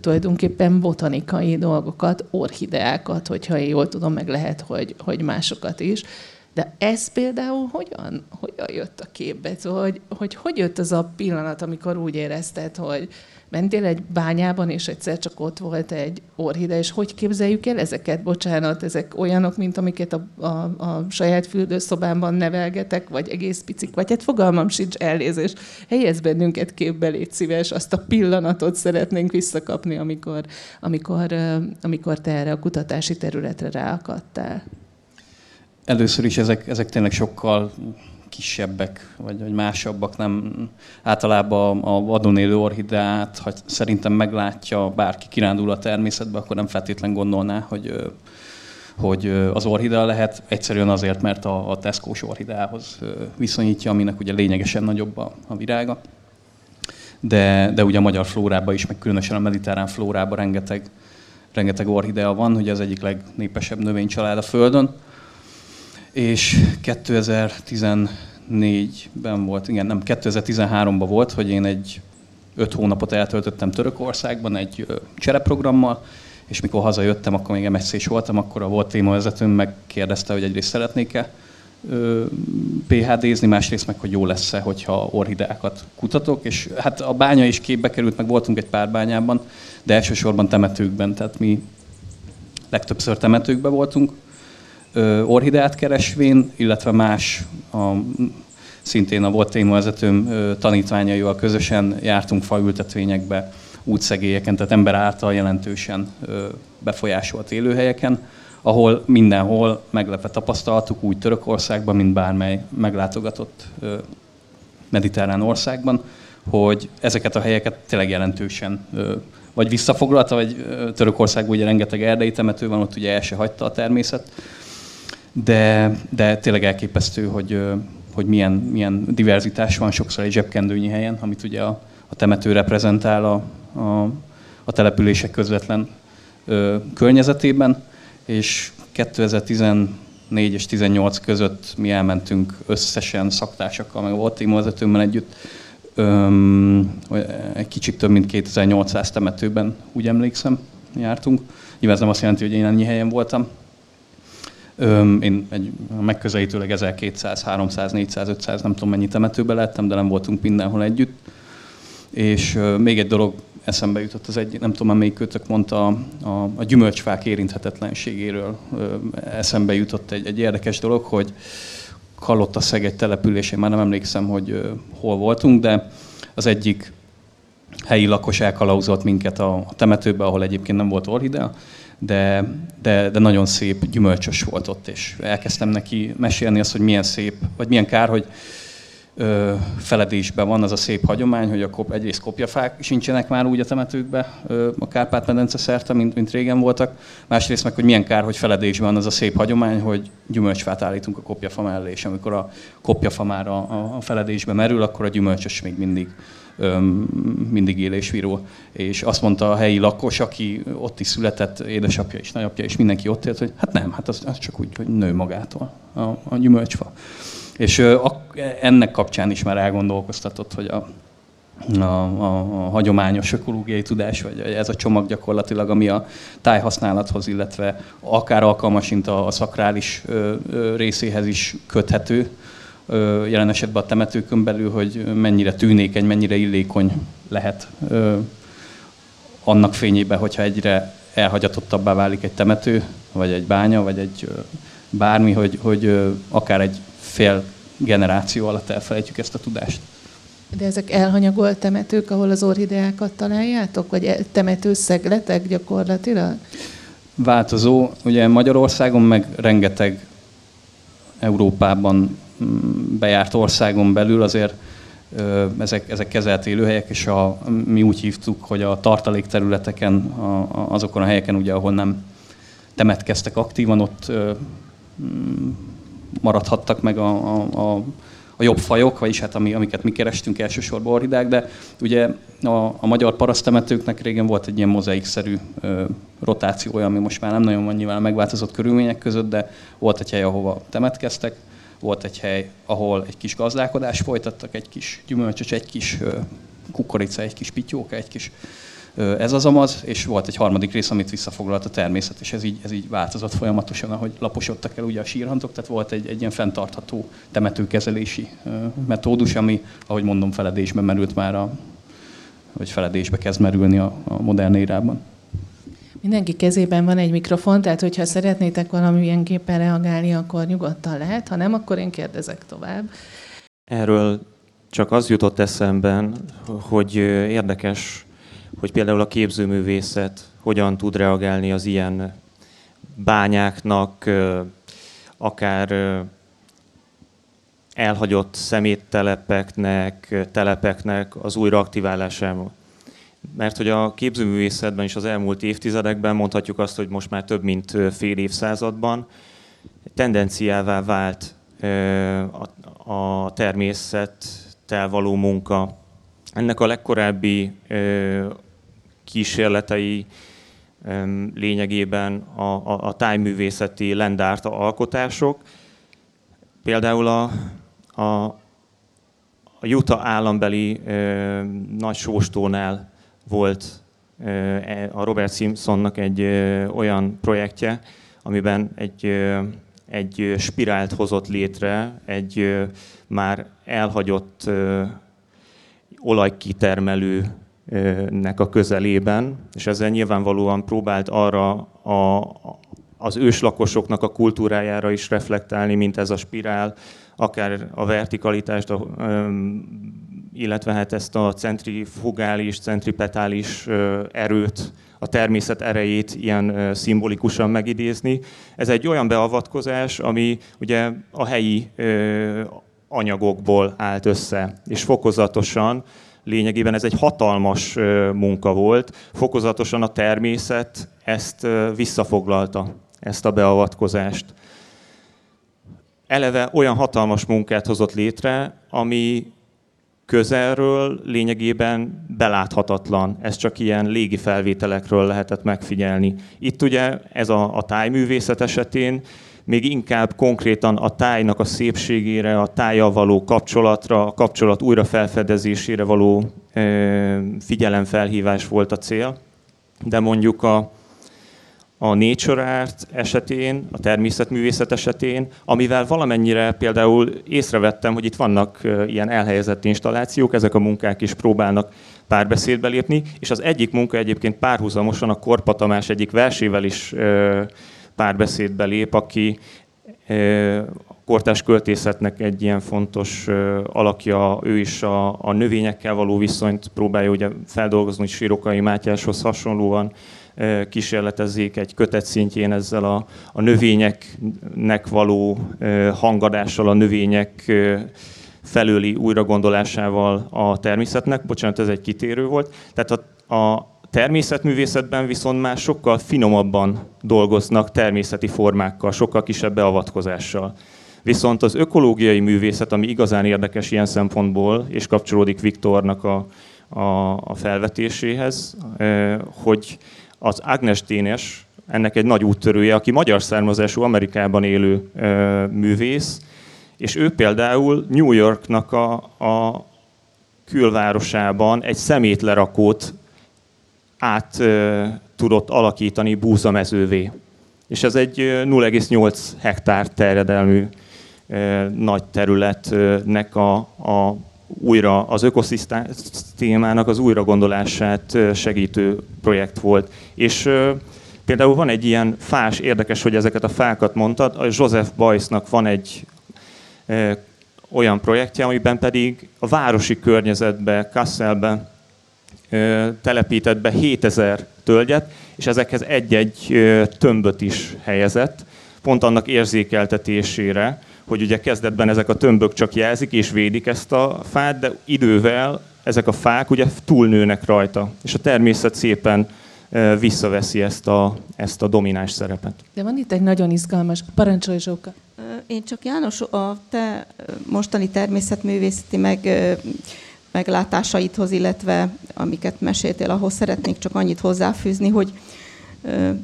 Speaker 1: tulajdonképpen botanikai dolgokat, orhideákat, hogyha én jól tudom, meg lehet, hogy, hogy másokat is. De ez például hogyan, hogyan jött a képbe? Szóval, hogy, hogy hogy jött az a pillanat, amikor úgy érezted, hogy, mentél egy bányában, és egyszer csak ott volt egy orhide, és hogy képzeljük el ezeket? Bocsánat, ezek olyanok, mint amiket a, a, a saját fürdőszobámban nevelgetek, vagy egész picik, vagy hát fogalmam sincs elnézés. Helyez bennünket képbe, légy szíves, azt a pillanatot szeretnénk visszakapni, amikor, amikor, amikor te erre a kutatási területre ráakadtál.
Speaker 6: Először is ezek, ezek tényleg sokkal kisebbek, vagy, vagy másabbak, nem általában a vadon élő orhideát, ha szerintem meglátja bárki kirándul a természetbe, akkor nem feltétlen gondolná, hogy, hogy az orhidea lehet, egyszerűen azért, mert a, a Tesco-s orhideához viszonyítja, aminek ugye lényegesen nagyobb a, a virága. De, de ugye a magyar flórában is, meg különösen a mediterrán flórában rengeteg, rengeteg orhidea van, hogy az egyik legnépesebb növénycsalád a Földön és 2014-ben volt, igen, nem, 2013-ban volt, hogy én egy öt hónapot eltöltöttem Törökországban egy csereprogrammal, és mikor hazajöttem, akkor még MSZ-s voltam, akkor a volt témavezetőm megkérdezte, hogy egyrészt szeretnék-e PHD-zni, másrészt meg, hogy jó lesz-e, hogyha orhideákat kutatok, és hát a bánya is képbe került, meg voltunk egy pár bányában, de elsősorban temetőkben, tehát mi legtöbbször temetőkben voltunk, orhideát keresvén, illetve más a, szintén a volt témavezetőm tanítványaival közösen jártunk faültetvényekbe, útszegélyeken, tehát ember által jelentősen befolyásolt élőhelyeken, ahol mindenhol meglepve tapasztaltuk, úgy Törökországban, mint bármely meglátogatott mediterrán országban, hogy ezeket a helyeket tényleg jelentősen vagy visszafoglalta, vagy Törökországban ugye rengeteg erdei temető van, ott ugye el se hagyta a természet, de, de tényleg elképesztő, hogy, hogy milyen, milyen diverzitás van sokszor egy zsebkendőnyi helyen, amit ugye a, a temető reprezentál a, a, a települések közvetlen ö, környezetében, és 2014 és 18 között mi elmentünk összesen szaktársakkal, meg a volt témavezetőmmel együtt, öm, egy kicsit több mint 2800 temetőben, úgy emlékszem, jártunk. Nyilván ez nem azt jelenti, hogy én ennyi helyen voltam, én egy megközelítőleg 1200, 300, 400, 500, nem tudom mennyi temetőbe lettem, de nem voltunk mindenhol együtt. És még egy dolog eszembe jutott, az egy, nem tudom, melyik kötök mondta a, a, a gyümölcsfák érinthetetlenségéről. Eszembe jutott egy, egy érdekes dolog, hogy Kalotta Szegegy településén, már nem emlékszem, hogy hol voltunk, de az egyik helyi lakos elkalauzott minket a temetőbe, ahol egyébként nem volt orhidea, de, de, de nagyon szép, gyümölcsös volt ott, és elkezdtem neki mesélni azt, hogy milyen szép, vagy milyen kár, hogy ö, feledésben van az a szép hagyomány, hogy a kop, egyrészt kopjafák sincsenek már úgy a temetőkbe ö, a Kárpát-medence szerte, mint, mint régen voltak. Másrészt meg, hogy milyen kár, hogy feledésben van az a szép hagyomány, hogy gyümölcsfát állítunk a kopjafa mellé, és amikor a kopjafa már a, a, feledésbe merül, akkor a gyümölcsös még mindig mindig élésviró. És azt mondta a helyi lakos, aki ott is született, édesapja és nagyapja, és mindenki ott élt, hogy hát nem, hát az, az csak úgy, hogy nő magától a, a gyümölcsfa. És ennek kapcsán is már elgondolkoztatott, hogy a, a, a, a hagyományos ökológiai tudás, vagy ez a csomag gyakorlatilag, ami a tájhasználathoz, illetve akár alkalmas, mint a, a szakrális ö, ö, részéhez is köthető, jelen esetben a temetőkön belül, hogy mennyire tűnékeny, mennyire illékony lehet annak fényében, hogyha egyre elhagyatottabbá válik egy temető, vagy egy bánya, vagy egy bármi, hogy, hogy akár egy fél generáció alatt elfelejtjük ezt a tudást.
Speaker 1: De ezek elhanyagolt temetők, ahol az orhideákat találjátok? Vagy temetőszegletek gyakorlatilag?
Speaker 6: Változó. Ugye Magyarországon meg rengeteg Európában bejárt országon belül azért ezek, ezek kezelt élőhelyek, és a, mi úgy hívtuk, hogy a tartalékterületeken, a, azokon a helyeken, ugye, ahol nem temetkeztek aktívan, ott mm, maradhattak meg a, a, a, a jobb fajok, vagyis hát ami, amiket mi kerestünk elsősorban orhidák, de ugye a, a magyar parasztemetőknek régen volt egy ilyen mozaikszerű ö, rotációja, ami most már nem nagyon van nyilván megváltozott körülmények között, de volt egy hely, ahova temetkeztek, volt egy hely, ahol egy kis gazdálkodás folytattak, egy kis gyümölcsös, egy kis kukorica, egy kis pityóka, egy kis ez az amaz, és volt egy harmadik rész, amit visszafoglalt a természet, és ez így, ez így változott folyamatosan, ahogy laposodtak el ugye a sírhantok, tehát volt egy, egy ilyen fenntartható temetőkezelési metódus, ami, ahogy mondom, feledésbe merült már, a, vagy feledésbe kezd merülni a, a modern érában.
Speaker 1: Mindenki kezében van egy mikrofon, tehát hogyha szeretnétek valamilyenképpen reagálni, akkor nyugodtan lehet, ha nem, akkor én kérdezek tovább.
Speaker 5: Erről csak az jutott eszemben, hogy érdekes hogy például a képzőművészet hogyan tud reagálni az ilyen bányáknak, akár elhagyott szeméttelepeknek, telepeknek az újraaktiválására. Mert hogy a képzőművészetben is az elmúlt évtizedekben mondhatjuk azt, hogy most már több mint fél évszázadban tendenciává vált a természettel való munka. Ennek a legkorábbi kísérletei lényegében a, a, a tájművészeti lendárta alkotások. Például a, a, a Utah állambeli ö, nagy sóstónál volt e, a Robert Simpsonnak egy olyan projektje, amiben egy, egy spirált hozott létre, egy már elhagyott ö, olajkitermelő nek a közelében, és ezzel nyilvánvalóan próbált arra a, az őslakosoknak a kultúrájára is reflektálni, mint ez a spirál, akár a vertikalitást, illetve hát ezt a centrifugális, centripetális erőt, a természet erejét ilyen szimbolikusan megidézni. Ez egy olyan beavatkozás, ami ugye a helyi anyagokból állt össze, és fokozatosan lényegében ez egy hatalmas munka volt. Fokozatosan a természet ezt visszafoglalta, ezt a beavatkozást. Eleve olyan hatalmas munkát hozott létre, ami közelről lényegében beláthatatlan. Ez csak ilyen légi felvételekről lehetett megfigyelni. Itt ugye ez a, a tájművészet esetén még inkább konkrétan a tájnak a szépségére, a tájjal való kapcsolatra, a kapcsolat újra felfedezésére való figyelemfelhívás volt a cél. De mondjuk a, a nature art esetén, a természetművészet esetén, amivel valamennyire például észrevettem, hogy itt vannak ilyen elhelyezett installációk, ezek a munkák is próbálnak párbeszédbe lépni, és az egyik munka egyébként párhuzamosan a Korpa Tamás egyik versével is párbeszédbe lép, aki a kortás költészetnek egy ilyen fontos alakja, ő is a, a növényekkel való viszonyt próbálja ugye feldolgozni, Sirokai Mátyáshoz hasonlóan kísérletezzék egy kötet szintjén ezzel a, a növényeknek való hangadással, a növények felőli újragondolásával a természetnek. Bocsánat, ez egy kitérő volt. Tehát a, a természetművészetben viszont már sokkal finomabban dolgoznak természeti formákkal, sokkal kisebb beavatkozással. Viszont az ökológiai művészet, ami igazán érdekes ilyen szempontból, és kapcsolódik Viktornak a, a, a felvetéséhez, hogy az Agnes Ténes, ennek egy nagy úttörője, aki magyar származású Amerikában élő művész, és ő például New Yorknak a, a külvárosában egy szemétlerakót át tudott alakítani búzamezővé. És ez egy 0,8 hektár terjedelmű nagy területnek a, a újra az ökoszisztémának az újragondolását segítő projekt volt. És például van egy ilyen fás, érdekes, hogy ezeket a fákat mondtad, a Joseph Beuysnak van egy olyan projektje, amiben pedig a városi környezetbe, Kasselbe telepített be 7000 tölgyet, és ezekhez egy-egy tömböt is helyezett, pont annak érzékeltetésére, hogy ugye kezdetben ezek a tömbök csak jelzik és védik ezt a fát, de idővel ezek a fák ugye túlnőnek rajta, és a természet szépen visszaveszi ezt a, ezt a domináns szerepet.
Speaker 1: De van itt egy nagyon izgalmas, parancsolj Zsóka.
Speaker 2: Én csak János, a te mostani természetművészeti meg, meglátásaidhoz, illetve amiket meséltél, ahhoz szeretnék csak annyit hozzáfűzni, hogy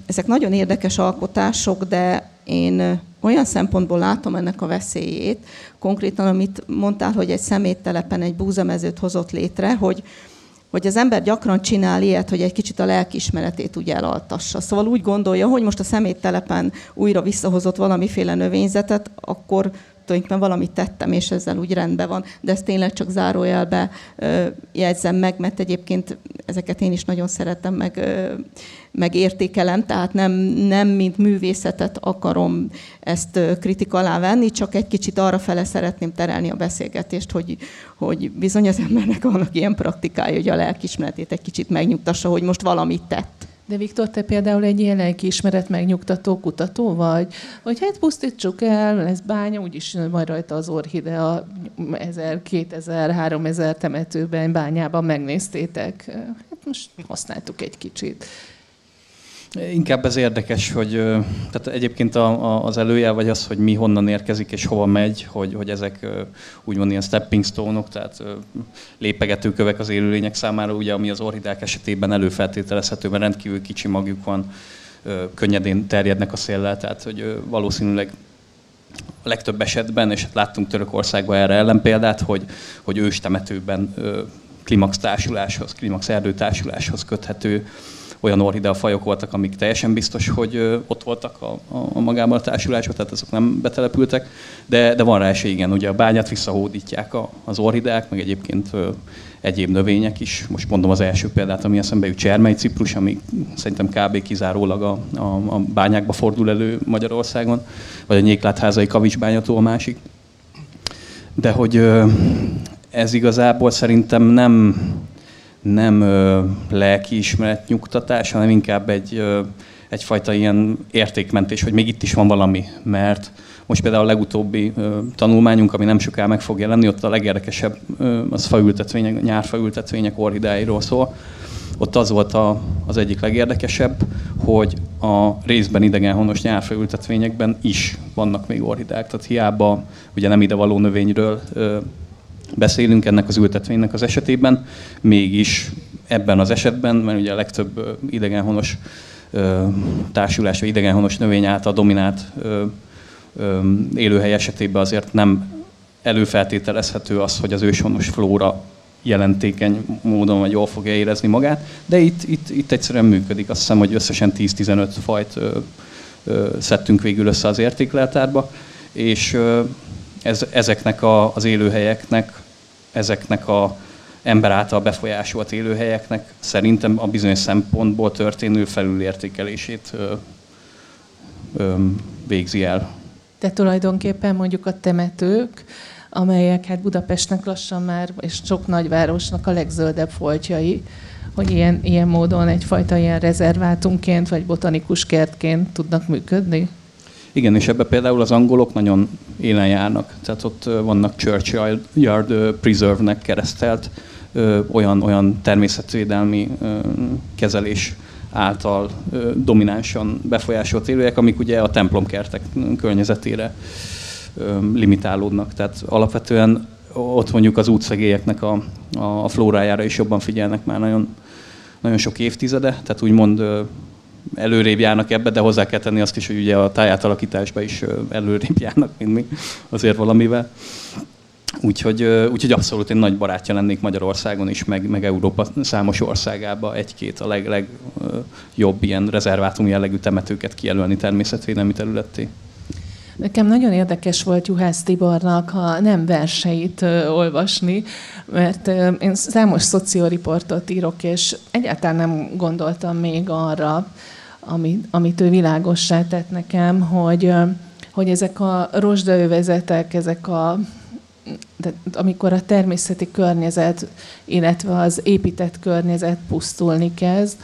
Speaker 2: ezek nagyon érdekes alkotások, de én olyan szempontból látom ennek a veszélyét, konkrétan amit mondtál, hogy egy szeméttelepen egy búzamezőt hozott létre, hogy, hogy az ember gyakran csinál ilyet, hogy egy kicsit a lelkismeretét úgy elaltassa. Szóval úgy gondolja, hogy most a szeméttelepen újra visszahozott valamiféle növényzetet, akkor tulajdonképpen valamit tettem, és ezzel úgy rendben van. De ezt tényleg csak zárójelbe jegyzem meg, mert egyébként ezeket én is nagyon szeretem, meg, meg értékelem, tehát nem, nem mint művészetet akarom ezt kritika alá venni, csak egy kicsit arra fele szeretném terelni a beszélgetést, hogy, hogy bizony az embernek vannak ilyen praktikája, hogy a lelkismeretét egy kicsit megnyugtassa, hogy most valamit tett.
Speaker 1: De Viktor, te például egy ilyen lelkiismeret megnyugtató kutató vagy? Hogy hát pusztítsuk el, lesz bánya, úgyis majd rajta az orhidea 1000, 2000, 3000 temetőben, bányában megnéztétek. Hát most használtuk egy kicsit.
Speaker 6: Inkább ez érdekes, hogy tehát egyébként az előjel vagy az, hogy mi honnan érkezik és hova megy, hogy, hogy ezek úgymond ilyen stepping stone-ok, tehát lépegetőkövek az élőlények számára, ugye, ami az orhidák esetében előfeltételezhető, mert rendkívül kicsi magjuk van, könnyedén terjednek a széllel, tehát hogy valószínűleg a legtöbb esetben, és hát láttunk Törökországban erre ellenpéldát, hogy, hogy őstemetőben klimax társuláshoz, klimax erdőtársuláshoz köthető olyan orhidea fajok voltak, amik teljesen biztos, hogy ott voltak a, a magában a társulásban, tehát azok nem betelepültek, de, de van rá esély, igen, ugye a bányát visszahódítják a, az orhideák, meg egyébként egyéb növények is. Most mondom az első példát, ami eszembe jut, csermely ciprus, ami szerintem kb. kizárólag a, a, a bányákba fordul elő Magyarországon, vagy a nyéklátházai kavicsbányató a másik. De hogy ez igazából szerintem nem, nem ö, lelkiismeret nyugtatás, hanem inkább egy, ö, egyfajta ilyen értékmentés, hogy még itt is van valami, mert most például a legutóbbi ö, tanulmányunk, ami nem soká meg fog jelenni, ott a legérdekesebb ö, az faültetvények, nyárfaültetvények orhidáiról szól. Ott az volt a, az egyik legérdekesebb, hogy a részben idegenhonos nyárfaültetvényekben is vannak még orhidák. Tehát hiába ugye nem idevaló növényről ö, beszélünk ennek az ültetvénynek az esetében, mégis ebben az esetben, mert ugye a legtöbb idegenhonos társulás, vagy idegenhonos növény által dominált élőhely esetében azért nem előfeltételezhető az, hogy az őshonos flóra jelentékeny módon vagy jól fogja érezni magát, de itt, itt, itt egyszerűen működik. Azt hiszem, hogy összesen 10-15 fajt ö, ö, szedtünk végül össze az értékleltárba, és ö, ez, ezeknek a, az élőhelyeknek, ezeknek a ember által befolyásolt élőhelyeknek szerintem a bizonyos szempontból történő felülértékelését ö, ö, végzi el.
Speaker 1: De tulajdonképpen mondjuk a temetők, amelyek hát Budapestnek lassan már, és sok nagyvárosnak a legzöldebb foltjai, hogy ilyen, ilyen módon egyfajta ilyen rezervátumként, vagy botanikus kertként tudnak működni?
Speaker 6: Igen, és ebbe például az angolok nagyon élen járnak. Tehát ott vannak Churchyard Preserve-nek keresztelt olyan, olyan természetvédelmi kezelés által dominánsan befolyásolt élőek, amik ugye a templomkertek környezetére limitálódnak. Tehát alapvetően ott mondjuk az útszegélyeknek a, a flórájára is jobban figyelnek már nagyon, nagyon sok évtizede, tehát úgymond előrébb járnak ebbe, de hozzá kell tenni azt is, hogy ugye a tájátalakításban is előrébb járnak, mint mi, azért valamivel. Úgyhogy, úgyhogy abszolút én nagy barátja lennék Magyarországon is, meg, meg Európa számos országába egy-két a leg, legjobb ilyen rezervátum jellegű temetőket kijelölni természetvédelmi területté.
Speaker 1: Nekem nagyon érdekes volt Juhász Tibornak a nem verseit olvasni, mert én számos szocioriportot írok, és egyáltalán nem gondoltam még arra, amit, amit ő világossá tett nekem, hogy, hogy ezek a rozsdaövezetek, ezek a de amikor a természeti környezet, illetve az épített környezet pusztulni kezd,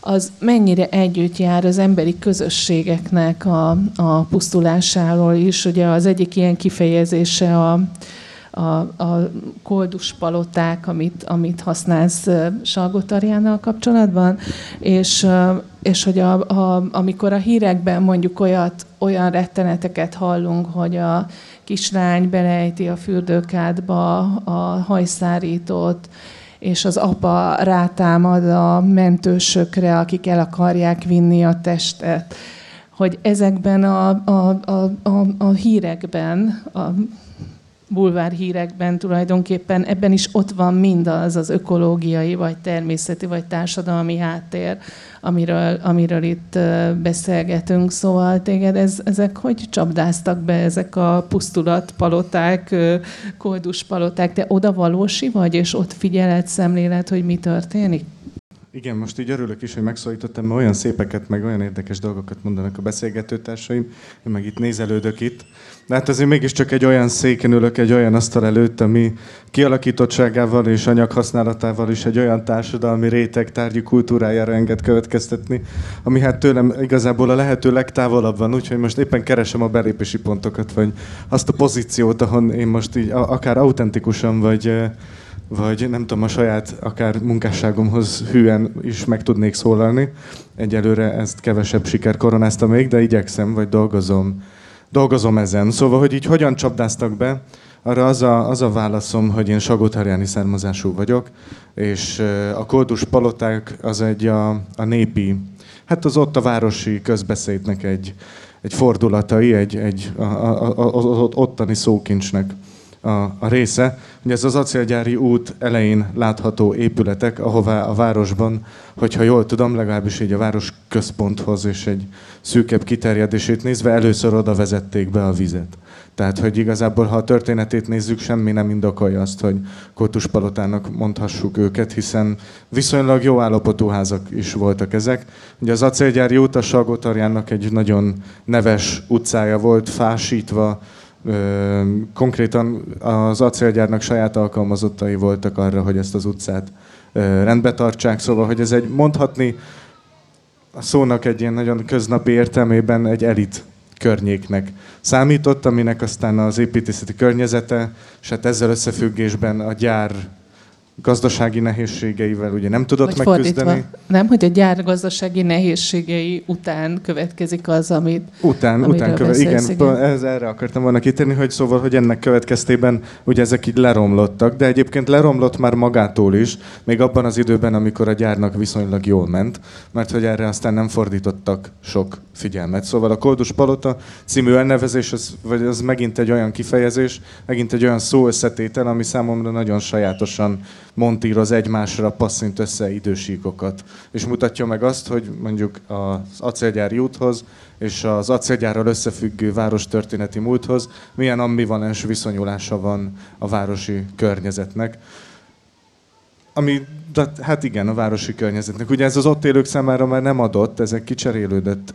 Speaker 1: az mennyire együtt jár az emberi közösségeknek a, a pusztulásáról is. Ugye az egyik ilyen kifejezése a, a, a koldus paloták, amit, amit használsz Salgotarjánnal kapcsolatban, és, és hogy a, a, amikor a hírekben mondjuk olyat, olyan retteneteket hallunk, hogy a kislány belejti a fürdőkádba a hajszárítót, és az apa rátámad a mentősökre, akik el akarják vinni a testet. Hogy ezekben a, a, a, a, a hírekben, a bulvár hírekben tulajdonképpen ebben is ott van mindaz az ökológiai, vagy természeti, vagy társadalmi háttér, amiről, amiről itt beszélgetünk. Szóval téged ez, ezek hogy csapdáztak be, ezek a pusztulat paloták, koldus paloták? Te oda valósi vagy, és ott figyeled, szemlélet, hogy mi történik?
Speaker 4: Igen, most így örülök is, hogy megszólítottam, mert olyan szépeket, meg olyan érdekes dolgokat mondanak a beszélgetőtársaim. Én meg itt nézelődök itt. De hát azért mégiscsak egy olyan széken ülök, egy olyan asztal előtt, ami kialakítottságával és anyaghasználatával is egy olyan társadalmi réteg tárgyi kultúrájára enged következtetni, ami hát tőlem igazából a lehető legtávolabb van, úgyhogy most éppen keresem a belépési pontokat, vagy azt a pozíciót, ahon én most így akár autentikusan, vagy vagy nem tudom, a saját akár munkásságomhoz hűen is meg tudnék szólalni. Egyelőre ezt kevesebb siker koronázta még, de igyekszem, vagy dolgozom, dolgozom ezen. Szóval, hogy így hogyan csapdáztak be, arra az a, az a válaszom, hogy én sagotárjáni származású vagyok, és a koldus paloták az egy a, a népi, hát az ott a városi közbeszédnek egy, egy fordulatai, egy, egy a, a, a, a, ottani szókincsnek a, a része. Ugye ez az acélgyári út elején látható épületek, ahová a városban, hogyha jól tudom, legalábbis így a város központhoz és egy szűkebb kiterjedését nézve először oda vezették be a vizet. Tehát, hogy igazából, ha a történetét nézzük, semmi nem indokolja azt, hogy Kótuspalotának mondhassuk őket, hiszen viszonylag jó állapotú házak is voltak ezek. Ugye az acélgyári út a Salgótarjánnak egy nagyon neves utcája volt, fásítva, konkrétan az acélgyárnak saját alkalmazottai voltak arra, hogy ezt az utcát rendbe tartsák, szóval, hogy ez egy mondhatni a szónak egy ilyen nagyon köznapi értelmében egy elit környéknek számított, aminek aztán az építészeti környezete, és hát ezzel összefüggésben a gyár gazdasági nehézségeivel ugye nem tudott Vagy megküzdeni. Fordítva,
Speaker 1: nem, hogy a gyár gazdasági nehézségei után következik az, amit
Speaker 4: Után, után követ, igen, igen. Ez, erre akartam volna kitérni, hogy szóval, hogy ennek következtében ugye ezek így leromlottak, de egyébként leromlott már magától is, még abban az időben, amikor a gyárnak viszonylag jól ment, mert hogy erre aztán nem fordítottak sok figyelmet. Szóval a Koldus Palota című elnevezés, az, vagy az megint egy olyan kifejezés, megint egy olyan szó összetétel, ami számomra nagyon sajátosan montíroz egymásra, passzint össze idősíkokat. És mutatja meg azt, hogy mondjuk az acélgyári úthoz és az acélgyárral összefüggő várostörténeti múlthoz milyen ambivalens viszonyulása van a városi környezetnek. Ami, de, hát igen, a városi környezetnek. Ugye ez az ott élők számára már nem adott, ezek kicserélődött,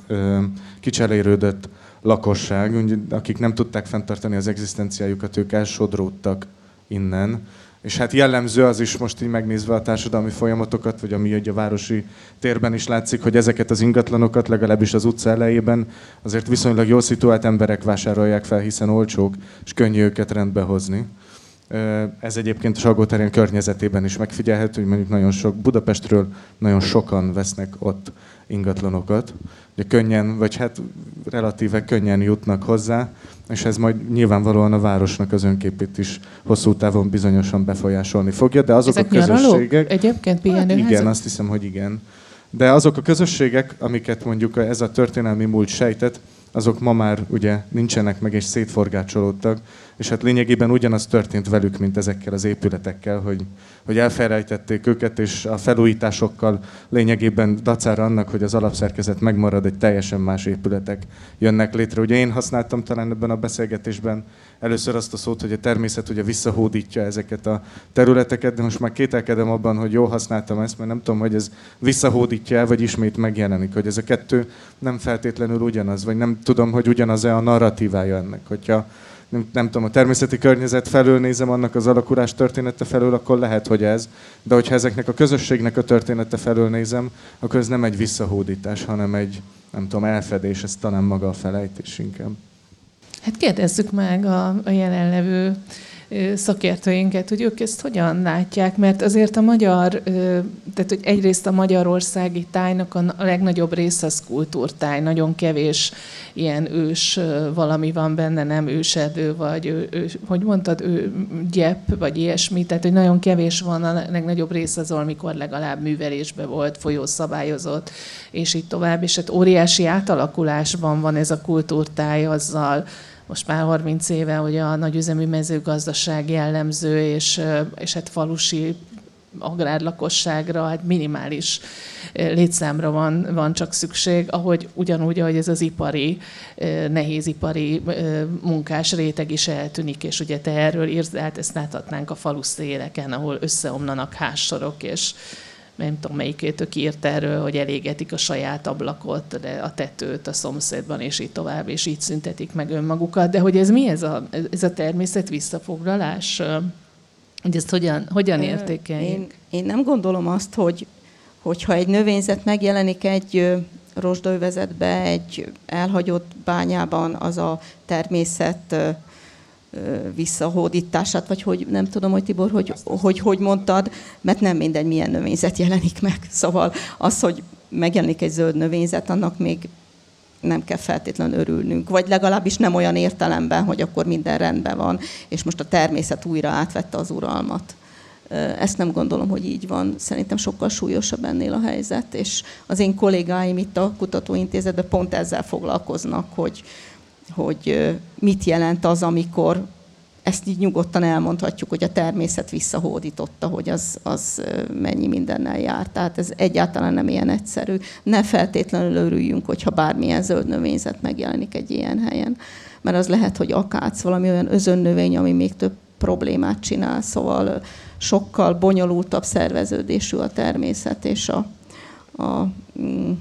Speaker 4: kicserélődött lakosság, akik nem tudták fenntartani az egzisztenciájukat, ők elsodródtak innen És hát jellemző az is most így megnézve a társadalmi folyamatokat, vagy ami egy a városi térben is látszik, hogy ezeket az ingatlanokat legalábbis az utca elejében azért viszonylag jól szituált emberek vásárolják fel, hiszen olcsók, és könnyű őket rendbe hozni. Ez egyébként a Salgóterén környezetében is megfigyelhető, hogy mondjuk nagyon sok Budapestről nagyon sokan vesznek ott ingatlanokat. Ugye könnyen, vagy hát relatíve könnyen jutnak hozzá, és ez majd nyilvánvalóan a városnak az önképét is hosszú távon bizonyosan befolyásolni fogja, de azok
Speaker 1: Ezek
Speaker 4: a közösségek...
Speaker 1: Nyaralók? Egyébként pihenőházak?
Speaker 4: Hát igen, azt hiszem, hogy igen. De azok a közösségek, amiket mondjuk ez a történelmi múlt sejtett, azok ma már ugye nincsenek meg és szétforgácsolódtak, és hát lényegében ugyanaz történt velük, mint ezekkel az épületekkel, hogy, hogy elfelejtették őket, és a felújításokkal lényegében dacára annak, hogy az alapszerkezet megmarad, egy teljesen más épületek jönnek létre. Ugye én használtam talán ebben a beszélgetésben először azt a szót, hogy a természet ugye visszahódítja ezeket a területeket, de most már kételkedem abban, hogy jól használtam ezt, mert nem tudom, hogy ez visszahódítja el, vagy ismét megjelenik, hogy ez a kettő nem feltétlenül ugyanaz, vagy nem tudom, hogy ugyanaz-e a narratívája ennek. Hogyha nem, nem tudom, a természeti környezet felől nézem annak az alakulás története felől, akkor lehet, hogy ez. De hogyha ezeknek a közösségnek a története felől nézem, akkor ez nem egy visszahódítás, hanem egy, nem tudom, elfedés, ez talán maga a felejtés inkább.
Speaker 1: Hát kérdezzük meg a, a jelenlevő szakértőinket, hogy ők ezt hogyan látják, mert azért a magyar, tehát hogy egyrészt a magyarországi tájnak a legnagyobb része az kultúrtáj, nagyon kevés ilyen ős valami van benne, nem ősedő, vagy ő, ő, hogy mondtad, ő gyep, vagy ilyesmi, tehát hogy nagyon kevés van, a legnagyobb része az, amikor legalább művelésbe volt, folyószabályozott, és így tovább, és hát óriási átalakulásban van ez a kultúrtáj azzal, most már 30 éve, hogy a nagyüzemű mezőgazdaság jellemző, és, és hát falusi agrárlakosságra hát minimális létszámra van, van csak szükség, ahogy ugyanúgy, ahogy ez az ipari, nehézipari munkás réteg is eltűnik, és ugye te erről írsz, hát ezt láthatnánk a falu széleken, ahol összeomlanak házsorok, és nem tudom melyikétök írt erről, hogy elégetik a saját ablakot, de a tetőt a szomszédban, és így tovább, és így szüntetik meg önmagukat. De hogy ez mi ez a, ez a természet visszafoglalás? Hogy ezt hogyan, hogyan értékeljük?
Speaker 2: Én, én nem gondolom azt, hogy hogyha egy növényzet megjelenik egy rozsdővezetbe, egy elhagyott bányában, az a természet visszahódítását, vagy hogy nem tudom, hogy Tibor, hogy hogy, hogy mondtad, mert nem mindegy, milyen növényzet jelenik meg. [LAUGHS] Szóval az, hogy megjelenik egy zöld növényzet, annak még nem kell feltétlenül örülnünk, vagy legalábbis nem olyan értelemben, hogy akkor minden rendben van, és most a természet újra átvette az uralmat. Ezt nem gondolom, hogy így van. Szerintem sokkal súlyosabb ennél a helyzet, és az én kollégáim itt a kutatóintézetben pont ezzel foglalkoznak, hogy, hogy mit jelent az, amikor ezt így nyugodtan elmondhatjuk, hogy a természet visszahódította, hogy az, az mennyi mindennel jár. Tehát ez egyáltalán nem ilyen egyszerű. Ne feltétlenül örüljünk, hogyha bármilyen zöld növényzet megjelenik egy ilyen helyen. Mert az lehet, hogy akác, valami olyan özönnövény, ami még több problémát csinál. Szóval sokkal bonyolultabb szerveződésű a természet, és a, a mm,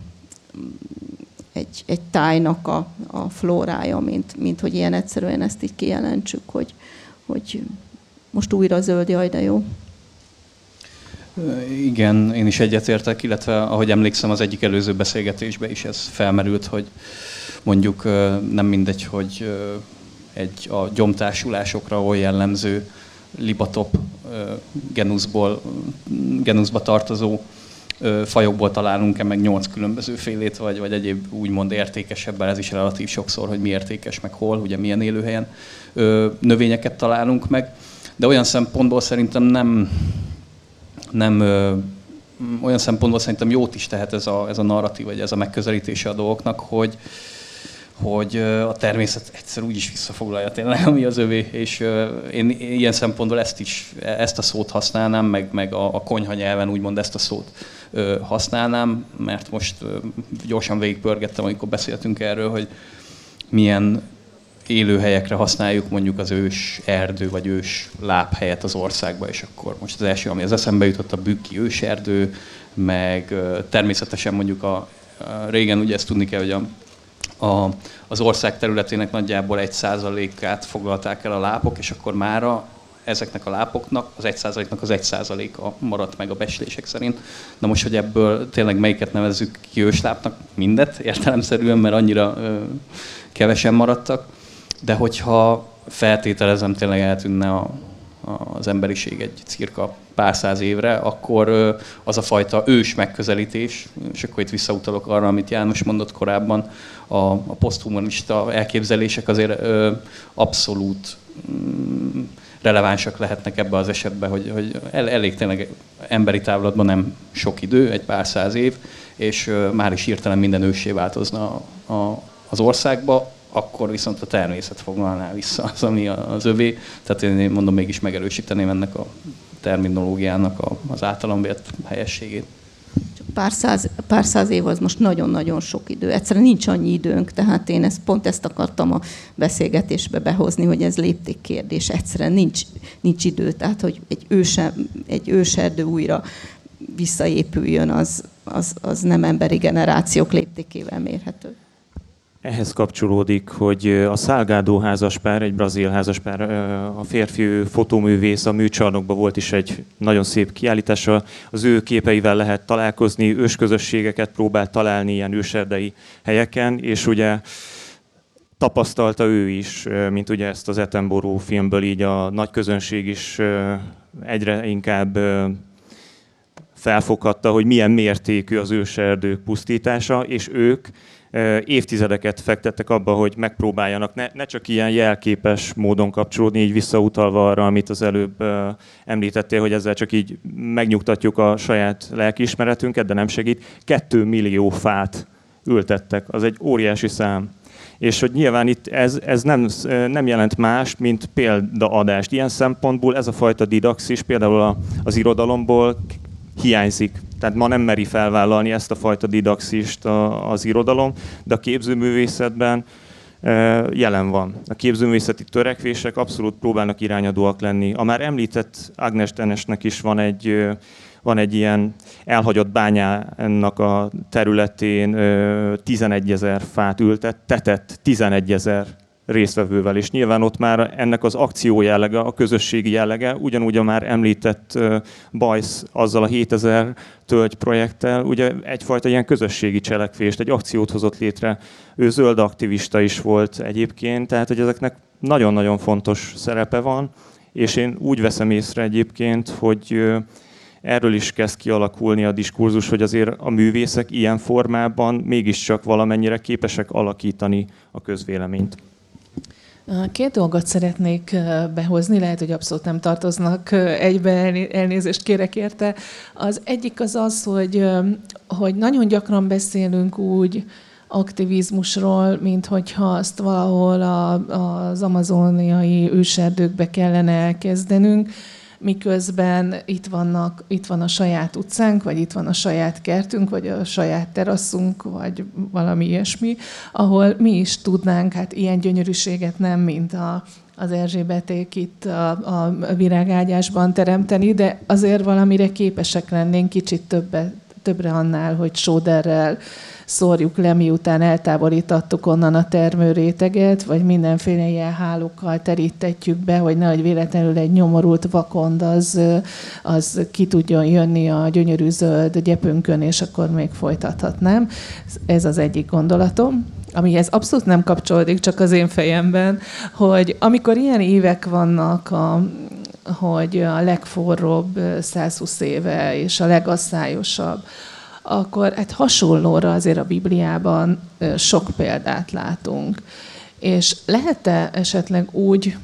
Speaker 2: egy, egy tájnak a, a flórája, mint, mint hogy ilyen egyszerűen ezt így kijelentsük, hogy, hogy most újra zöld, jaj, de jó.
Speaker 6: Igen, én is egyetértek, illetve ahogy emlékszem az egyik előző beszélgetésben is ez felmerült, hogy mondjuk nem mindegy, hogy egy a gyomtársulásokra olyan jellemző libatop genuszból, genuszba tartozó fajokból találunk-e meg nyolc különböző félét, vagy, vagy egyéb úgymond értékesebben, ez is relatív sokszor, hogy mi értékes, meg hol, ugye milyen élőhelyen növényeket találunk meg. De olyan szempontból szerintem nem, nem olyan szempontból szerintem jót is tehet ez a, ez a narratív, vagy ez a megközelítése a dolgoknak, hogy, hogy a természet egyszer úgy is visszafoglalja tényleg, ami az övé, és én ilyen szempontból ezt is, ezt a szót használnám, meg, meg a, a konyha nyelven úgymond ezt a szót használnám, mert most gyorsan végigpörgettem, amikor beszéltünk erről, hogy milyen élőhelyekre használjuk mondjuk az ős erdő vagy ős lábhelyet az országba, és akkor most az első, ami az eszembe jutott, a bükki őserdő, meg természetesen mondjuk a, a régen ugye ezt tudni kell, hogy a a, az ország területének nagyjából egy százalékát foglalták el a lápok, és akkor mára ezeknek a lápoknak az 1%-nak az 1%-a maradt meg a beslések szerint. Na most, hogy ebből tényleg melyiket nevezzük ki őslápnak, mindet értelemszerűen, mert annyira ö, kevesen maradtak, de hogyha feltételezem tényleg eltűnne a, az emberiség egy cirka pár száz évre, akkor az a fajta ős megközelítés, és akkor itt visszautalok arra, amit János mondott korábban, a, a poszthumanista elképzelések azért ö, abszolút mm, relevánsak lehetnek ebbe az esetben, hogy, hogy el, elég tényleg emberi távlatban nem sok idő, egy pár száz év, és ö, már is hirtelen minden ősé változna a, a, az országba, akkor viszont a természet foglalná vissza az, ami az övé. Tehát én mondom, mégis megerősíteném ennek a terminológiának a, az általam vért helyességét.
Speaker 2: Csak pár száz, pár száz év az most nagyon-nagyon sok idő. Egyszerűen nincs annyi időnk, tehát én ezt, pont ezt akartam a beszélgetésbe behozni, hogy ez lépték kérdés. Egyszerűen nincs, nincs idő, tehát hogy egy, őse, egy őserdő újra visszaépüljön, az, az, az nem emberi generációk léptékével mérhető.
Speaker 5: Ehhez kapcsolódik, hogy a Szálgádó házaspár, egy brazil házaspár, a férfi fotóművész a műcsarnokban volt is egy nagyon szép kiállítása. Az ő képeivel lehet találkozni, ősközösségeket próbált találni ilyen őserdei helyeken, és ugye tapasztalta ő is, mint ugye ezt az Etenború filmből így a nagy közönség is egyre inkább felfoghatta, hogy milyen mértékű az őserdők pusztítása, és ők évtizedeket fektettek abba, hogy megpróbáljanak ne, ne csak ilyen jelképes módon kapcsolódni, így visszautalva arra, amit az előbb említettél, hogy ezzel csak így megnyugtatjuk a saját lelkiismeretünket, de nem segít. Kettő millió fát ültettek, az egy óriási szám. És hogy nyilván itt ez, ez nem, nem jelent más, mint példaadást. Ilyen szempontból ez a fajta didaxis például az irodalomból hiányzik. Tehát ma nem meri felvállalni ezt a fajta didaxist az irodalom, de a képzőművészetben e, jelen van. A képzőművészeti törekvések abszolút próbálnak irányadóak lenni. A már említett Agnes Denesnek is van egy, van egy ilyen elhagyott bányának a területén 11 ezer fát ültett, tetett 11 ezer résztvevővel, és nyilván ott már ennek az akció jellege, a közösségi jellege, ugyanúgy a már említett Bajsz azzal a 7000 tölgy projekttel, ugye egyfajta ilyen közösségi cselekvést, egy akciót hozott létre. Ő zöld aktivista is volt egyébként, tehát hogy ezeknek nagyon-nagyon fontos szerepe van, és én úgy veszem észre egyébként, hogy erről is kezd kialakulni a diskurzus, hogy azért a művészek ilyen formában mégiscsak valamennyire képesek alakítani a közvéleményt.
Speaker 1: Két dolgot szeretnék behozni, lehet, hogy abszolút nem tartoznak egybe, elnézést kérek érte. Az egyik az az, hogy, hogy nagyon gyakran beszélünk úgy aktivizmusról, mint hogyha azt valahol a, az amazoniai őserdőkbe kellene elkezdenünk, miközben itt, vannak, itt van a saját utcánk, vagy itt van a saját kertünk, vagy a saját teraszunk, vagy valami ilyesmi, ahol mi is tudnánk hát ilyen gyönyörűséget nem, mint a, az Erzsébeték itt a, a virágágyásban teremteni, de azért valamire képesek lennénk kicsit többe, többre annál, hogy sóderrel szórjuk le, miután eltávolítattuk onnan a termőréteget, vagy mindenféle ilyen hálókkal terítetjük be, hogy nehogy véletlenül egy nyomorult vakond az, az ki tudjon jönni a gyönyörű zöld gyepünkön, és akkor még folytathatnám. Ez az egyik gondolatom amihez abszolút nem kapcsolódik, csak az én fejemben, hogy amikor ilyen évek vannak, a, hogy a legforróbb 120 éve és a legasszályosabb, akkor hát hasonlóra azért a Bibliában sok példát látunk. És lehet-e esetleg úgy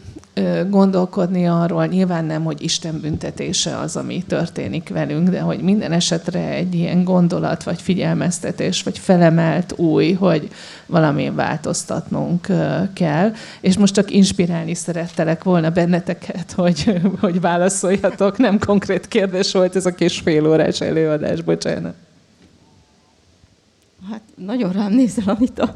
Speaker 1: gondolkodni arról, nyilván nem, hogy Isten büntetése az, ami történik velünk, de hogy minden esetre egy ilyen gondolat, vagy figyelmeztetés, vagy felemelt új, hogy valamilyen változtatnunk kell. És most csak inspirálni szerettelek volna benneteket, hogy, hogy válaszoljatok. Nem konkrét kérdés volt ez a kis fél órás előadás, bocsánat.
Speaker 2: Hát nagyon rám nézel, amit a,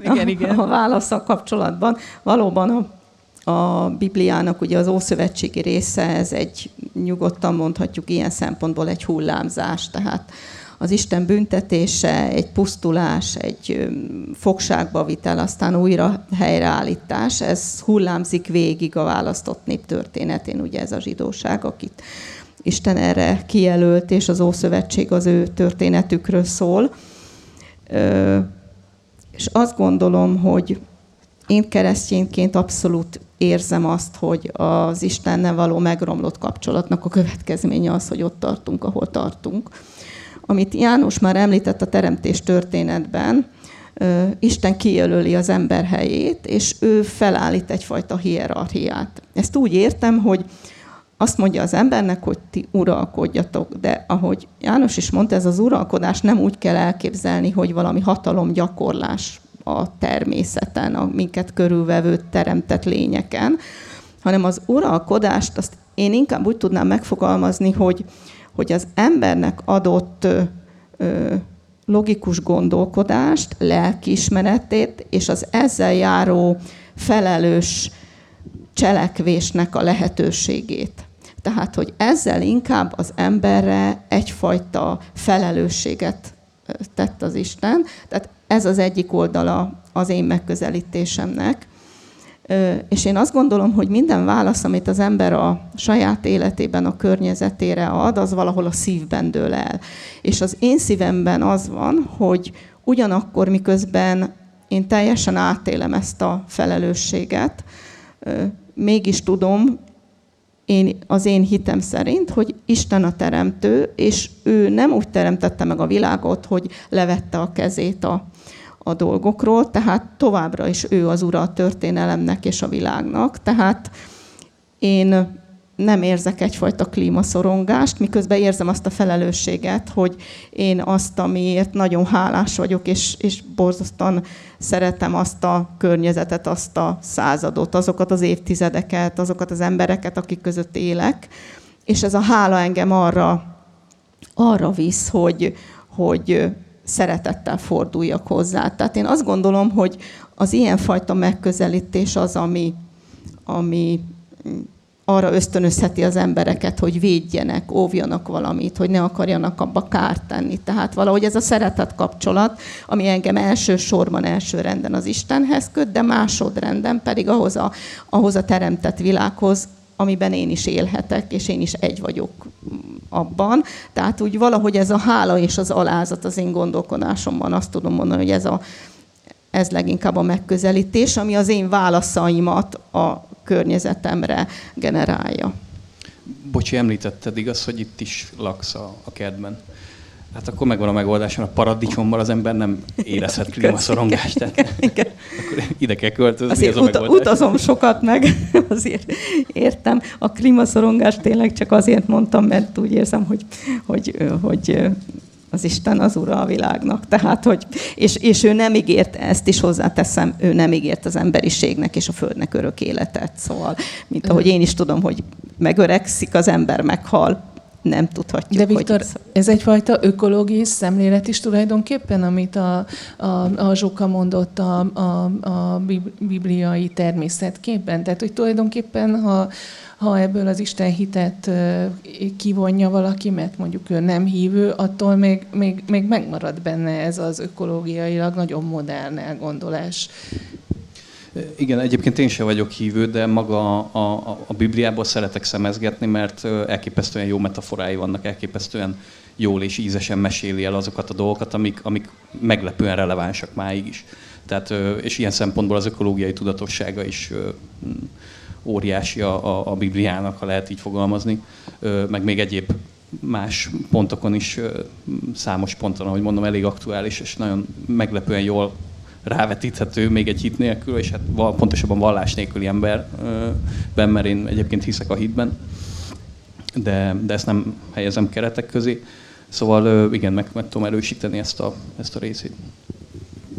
Speaker 2: igen, a, igen. a válaszsal kapcsolatban. Valóban a, a Bibliának ugye az Ószövetségi része, ez egy nyugodtan mondhatjuk ilyen szempontból egy hullámzás, tehát az Isten büntetése, egy pusztulás, egy fogságba vitel, aztán újra helyreállítás, ez hullámzik végig a választott nép történetén, ugye ez a zsidóság, akit Isten erre kijelölt, és az Ószövetség az ő történetükről szól. És azt gondolom, hogy én keresztényként abszolút érzem azt, hogy az Istennel való megromlott kapcsolatnak a következménye az, hogy ott tartunk, ahol tartunk. Amit János már említett a teremtés történetben, Isten kijelöli az ember helyét, és ő felállít egyfajta hierarchiát. Ezt úgy értem, hogy azt mondja az embernek, hogy ti uralkodjatok, de ahogy János is mondta, ez az uralkodás nem úgy kell elképzelni, hogy valami hatalomgyakorlás a természeten, a minket körülvevő teremtett lényeken, hanem az uralkodást azt én inkább úgy tudnám megfogalmazni, hogy, hogy az embernek adott ö, logikus gondolkodást, lelkiismeretét és az ezzel járó felelős cselekvésnek a lehetőségét. Tehát, hogy ezzel inkább az emberre egyfajta felelősséget tett az Isten. Tehát ez az egyik oldala az én megközelítésemnek. És én azt gondolom, hogy minden válasz, amit az ember a saját életében, a környezetére ad, az valahol a szívben dől el. És az én szívemben az van, hogy ugyanakkor, miközben én teljesen átélem ezt a felelősséget, mégis tudom, én, az én hitem szerint, hogy Isten a teremtő, és ő nem úgy teremtette meg a világot, hogy levette a kezét a, a dolgokról, tehát továbbra is ő az ura a történelemnek és a világnak. Tehát én nem érzek egyfajta klímaszorongást, miközben érzem azt a felelősséget, hogy én azt, amiért nagyon hálás vagyok, és, és borzasztóan szeretem azt a környezetet, azt a századot, azokat az évtizedeket, azokat az embereket, akik között élek, és ez a hála engem arra, arra visz, hogy, hogy szeretettel forduljak hozzá. Tehát én azt gondolom, hogy az ilyenfajta megközelítés az, ami, ami arra ösztönözheti az embereket, hogy védjenek, óvjanak valamit, hogy ne akarjanak abba kárt tenni. Tehát valahogy ez a szeretet kapcsolat, ami engem elsősorban első renden az Istenhez köt, de másodrenden pedig ahhoz a, ahhoz a teremtett világhoz, amiben én is élhetek, és én is egy vagyok abban. Tehát úgy valahogy ez a hála és az alázat az én gondolkodásomban, azt tudom mondani, hogy ez, a, ez leginkább a megközelítés, ami az én válaszaimat a környezetemre generálja.
Speaker 6: Bocsi, említetted igaz, hogy itt is laksz a, a kertben. Hát akkor megvan a megoldás, a paradicsommal az ember nem érezhet [LAUGHS] klímaszorongást. Tehát akkor ide kell költözni,
Speaker 2: azért
Speaker 6: ez a
Speaker 2: megoldás. utazom sokat meg, [LAUGHS] azért értem. A klímaszorongást tényleg csak azért mondtam, mert úgy érzem, hogy, hogy, hogy az Isten az ura a világnak. Tehát, hogy, és, és ő nem ígért, ezt is hozzáteszem, ő nem ígért az emberiségnek és a Földnek örök életet. Szóval, mint ahogy én is tudom, hogy megöregszik az ember, meghal, nem tudhatjuk.
Speaker 1: De Viktor, hogy... ez egyfajta ökológiai szemlélet is tulajdonképpen, amit a, a, a Zsuka mondott a, a, a bibliai természetképben. Tehát, hogy tulajdonképpen, ha, ha ebből az Isten hitet kivonja valaki, mert mondjuk ő nem hívő, attól még, még, még megmarad benne ez az ökológiailag nagyon modern elgondolás.
Speaker 6: Igen, egyébként én sem vagyok hívő, de maga a, a, a Bibliából szeretek szemezgetni, mert elképesztően jó metaforái vannak, elképesztően jól és ízesen meséli el azokat a dolgokat, amik, amik meglepően relevánsak máig is. Tehát, és ilyen szempontból az ökológiai tudatossága is óriási a, a, a Bibliának, ha lehet így fogalmazni, meg még egyéb más pontokon is, számos ponton, ahogy mondom, elég aktuális, és nagyon meglepően jól rávetíthető még egy hit nélkül, és hát pontosabban vallás nélküli emberben, mert én egyébként hiszek a hitben, de, de ezt nem helyezem keretek közé. Szóval igen, meg, meg tudom erősíteni ezt a, ezt a részét.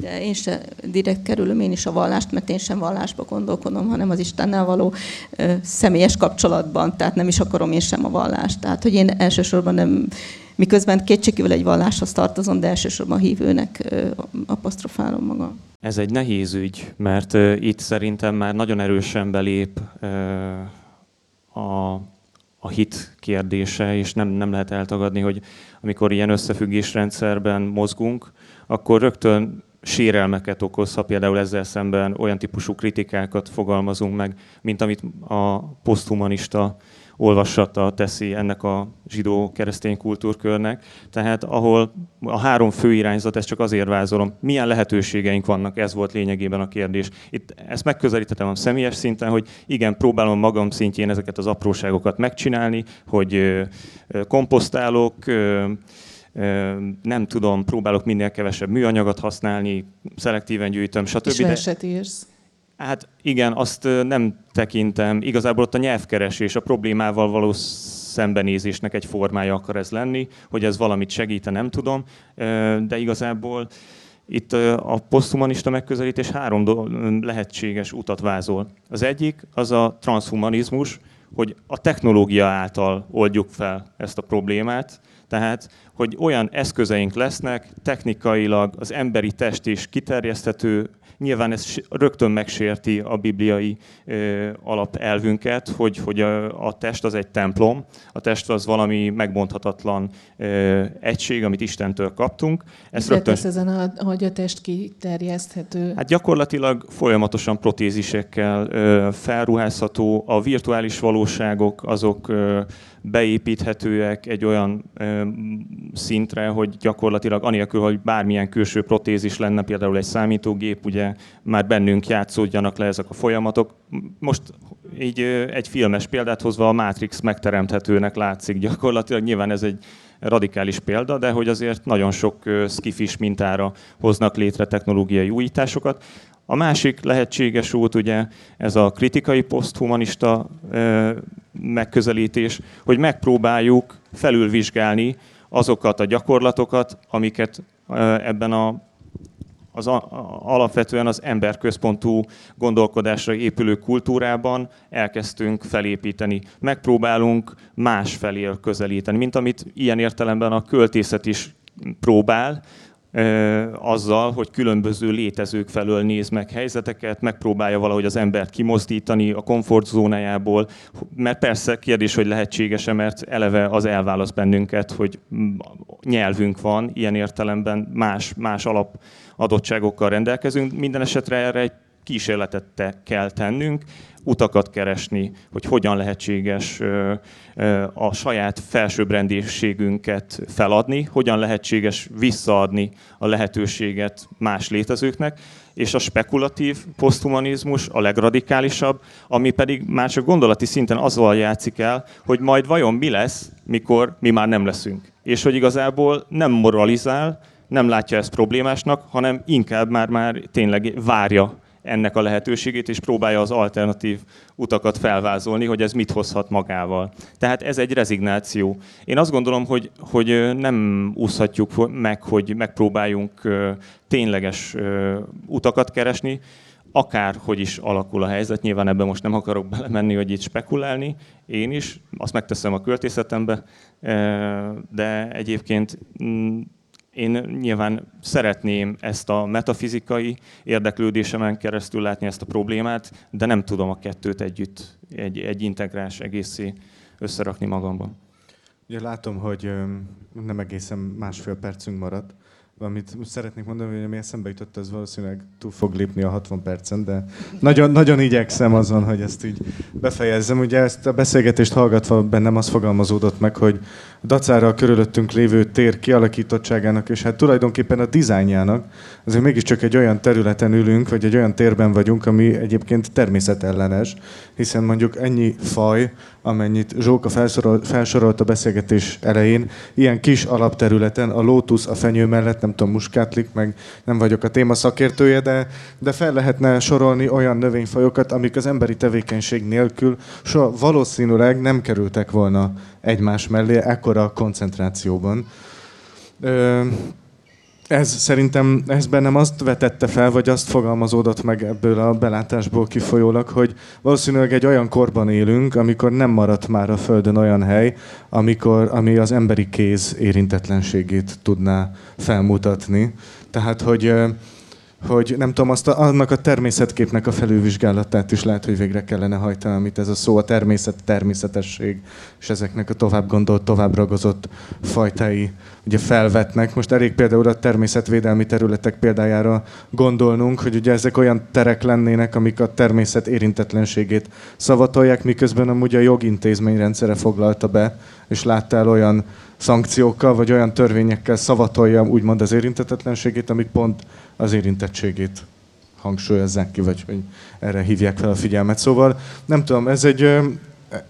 Speaker 2: De én se direkt kerülöm én is a vallást, mert én sem vallásba gondolkodom, hanem az Istennel való ö, személyes kapcsolatban, tehát nem is akarom én sem a vallást. Tehát, hogy én elsősorban nem, miközben kétségkívül egy valláshoz tartozom, de elsősorban a hívőnek ö, apostrofálom magam.
Speaker 5: Ez egy nehéz ügy, mert uh, itt szerintem már nagyon erősen belép uh, a a hit kérdése, és nem, nem lehet eltagadni, hogy amikor ilyen összefüggésrendszerben mozgunk, akkor rögtön sérelmeket okozhat, például ezzel szemben olyan típusú kritikákat fogalmazunk meg, mint amit a poszthumanista olvasata teszi ennek a zsidó-keresztény kultúrkörnek. Tehát ahol a három fő irányzat, ezt csak azért vázolom, milyen lehetőségeink vannak, ez volt lényegében a kérdés. Itt ezt megközelítettem a személyes szinten, hogy igen, próbálom magam szintjén ezeket az apróságokat megcsinálni, hogy komposztálok, nem tudom, próbálok minél kevesebb műanyagot használni, szelektíven gyűjtöm, stb. És
Speaker 1: verset írsz.
Speaker 5: Hát igen, azt nem tekintem. Igazából ott a nyelvkeresés, a problémával való szembenézésnek egy formája akar ez lenni, hogy ez valamit segíte, nem tudom, de igazából itt a poszthumanista megközelítés három lehetséges utat vázol. Az egyik az a transhumanizmus, hogy a technológia által oldjuk fel ezt a problémát, tehát, hogy olyan eszközeink lesznek, technikailag az emberi test is kiterjeszthető, Nyilván ez rögtön megsérti a bibliai alapelvünket, hogy, hogy a, a test az egy templom, a test az valami megbonthatatlan egység, amit Istentől kaptunk.
Speaker 1: Ez rögtön... ezen, a, hogy a test kiterjeszthető?
Speaker 5: Hát gyakorlatilag folyamatosan protézisekkel felruházható, a virtuális valóságok azok beépíthetőek egy olyan ö, szintre, hogy gyakorlatilag anélkül, hogy bármilyen külső protézis lenne, például egy számítógép, ugye már bennünk játszódjanak le ezek a folyamatok. Most így ö, egy filmes példát hozva a Matrix megteremthetőnek látszik gyakorlatilag. Nyilván ez egy radikális példa, de hogy azért nagyon sok skifis mintára hoznak létre technológiai újításokat. A másik lehetséges út ugye ez a kritikai poszthumanista megközelítés, hogy megpróbáljuk felülvizsgálni azokat a gyakorlatokat, amiket ebben a az a, alapvetően az emberközpontú gondolkodásra épülő kultúrában elkezdtünk felépíteni. Megpróbálunk más felé közelíteni, mint amit ilyen értelemben a költészet is próbál, azzal, hogy különböző létezők felől néz meg helyzeteket, megpróbálja valahogy az embert kimozdítani a komfortzónájából, mert persze kérdés, hogy lehetséges-e, mert eleve az elválaszt bennünket, hogy nyelvünk van, ilyen értelemben más, más alap adottságokkal rendelkezünk. Minden esetre erre egy kísérletet te kell tennünk, utakat keresni, hogy hogyan lehetséges a saját felsőbbrendűségünket feladni, hogyan lehetséges visszaadni a lehetőséget más létezőknek, és a spekulatív poszthumanizmus a legradikálisabb, ami pedig már csak gondolati szinten azzal játszik el, hogy majd vajon mi lesz, mikor mi már nem leszünk. És hogy igazából nem moralizál, nem látja ezt problémásnak, hanem inkább már, már tényleg várja ennek a lehetőségét, és próbálja az alternatív utakat felvázolni, hogy ez mit hozhat magával. Tehát ez egy rezignáció. Én azt gondolom, hogy, hogy nem úszhatjuk meg, hogy megpróbáljunk tényleges utakat keresni, akár hogy is alakul a helyzet, nyilván ebben most nem akarok belemenni, hogy itt spekulálni, én is, azt megteszem a költészetembe, de egyébként mm, én nyilván szeretném ezt a metafizikai érdeklődésemen keresztül látni ezt a problémát, de nem tudom a kettőt együtt, egy, egy integrás egészé összerakni magamban.
Speaker 4: Ugye látom, hogy nem egészen másfél percünk maradt amit szeretnék mondani, hogy ami eszembe jutott, az valószínűleg túl fog lépni a 60 percen, de nagyon, nagyon igyekszem azon, hogy ezt így befejezzem. Ugye ezt a beszélgetést hallgatva bennem az fogalmazódott meg, hogy dacára a körülöttünk lévő tér kialakítottságának, és hát tulajdonképpen a dizájnjának, azért mégiscsak egy olyan területen ülünk, vagy egy olyan térben vagyunk, ami egyébként természetellenes, hiszen mondjuk ennyi faj, amennyit Zsóka felsorolt, felsorolt a beszélgetés elején, ilyen kis alapterületen, a lótusz a fenyő mellett, nem tudom, muskátlik, meg nem vagyok a téma szakértője, de, de fel lehetne sorolni olyan növényfajokat, amik az emberi tevékenység nélkül soha valószínűleg nem kerültek volna egymás mellé ekkora koncentrációban. Ez szerintem, ez bennem azt vetette fel, vagy azt fogalmazódott meg ebből a belátásból kifolyólag, hogy valószínűleg egy olyan korban élünk, amikor nem maradt már a Földön olyan hely, amikor, ami az emberi kéz érintetlenségét tudná felmutatni. Tehát, hogy hogy nem tudom, azt a, annak a természetképnek a felülvizsgálatát is lehet, hogy végre kellene hajtani, amit ez a szó, a természet, természetesség, és ezeknek a tovább gondolt, tovább ragozott fajtái ugye felvetnek. Most elég például a természetvédelmi területek példájára gondolnunk, hogy ugye ezek olyan terek lennének, amik a természet érintetlenségét szavatolják, miközben amúgy a jogintézményrendszere foglalta be, és láttál olyan szankciókkal, vagy olyan törvényekkel szavatolja úgymond az érintetetlenségét, amik pont az érintettségét hangsúlyozzák ki, vagy hogy erre hívják fel a figyelmet. Szóval nem tudom, ez egy,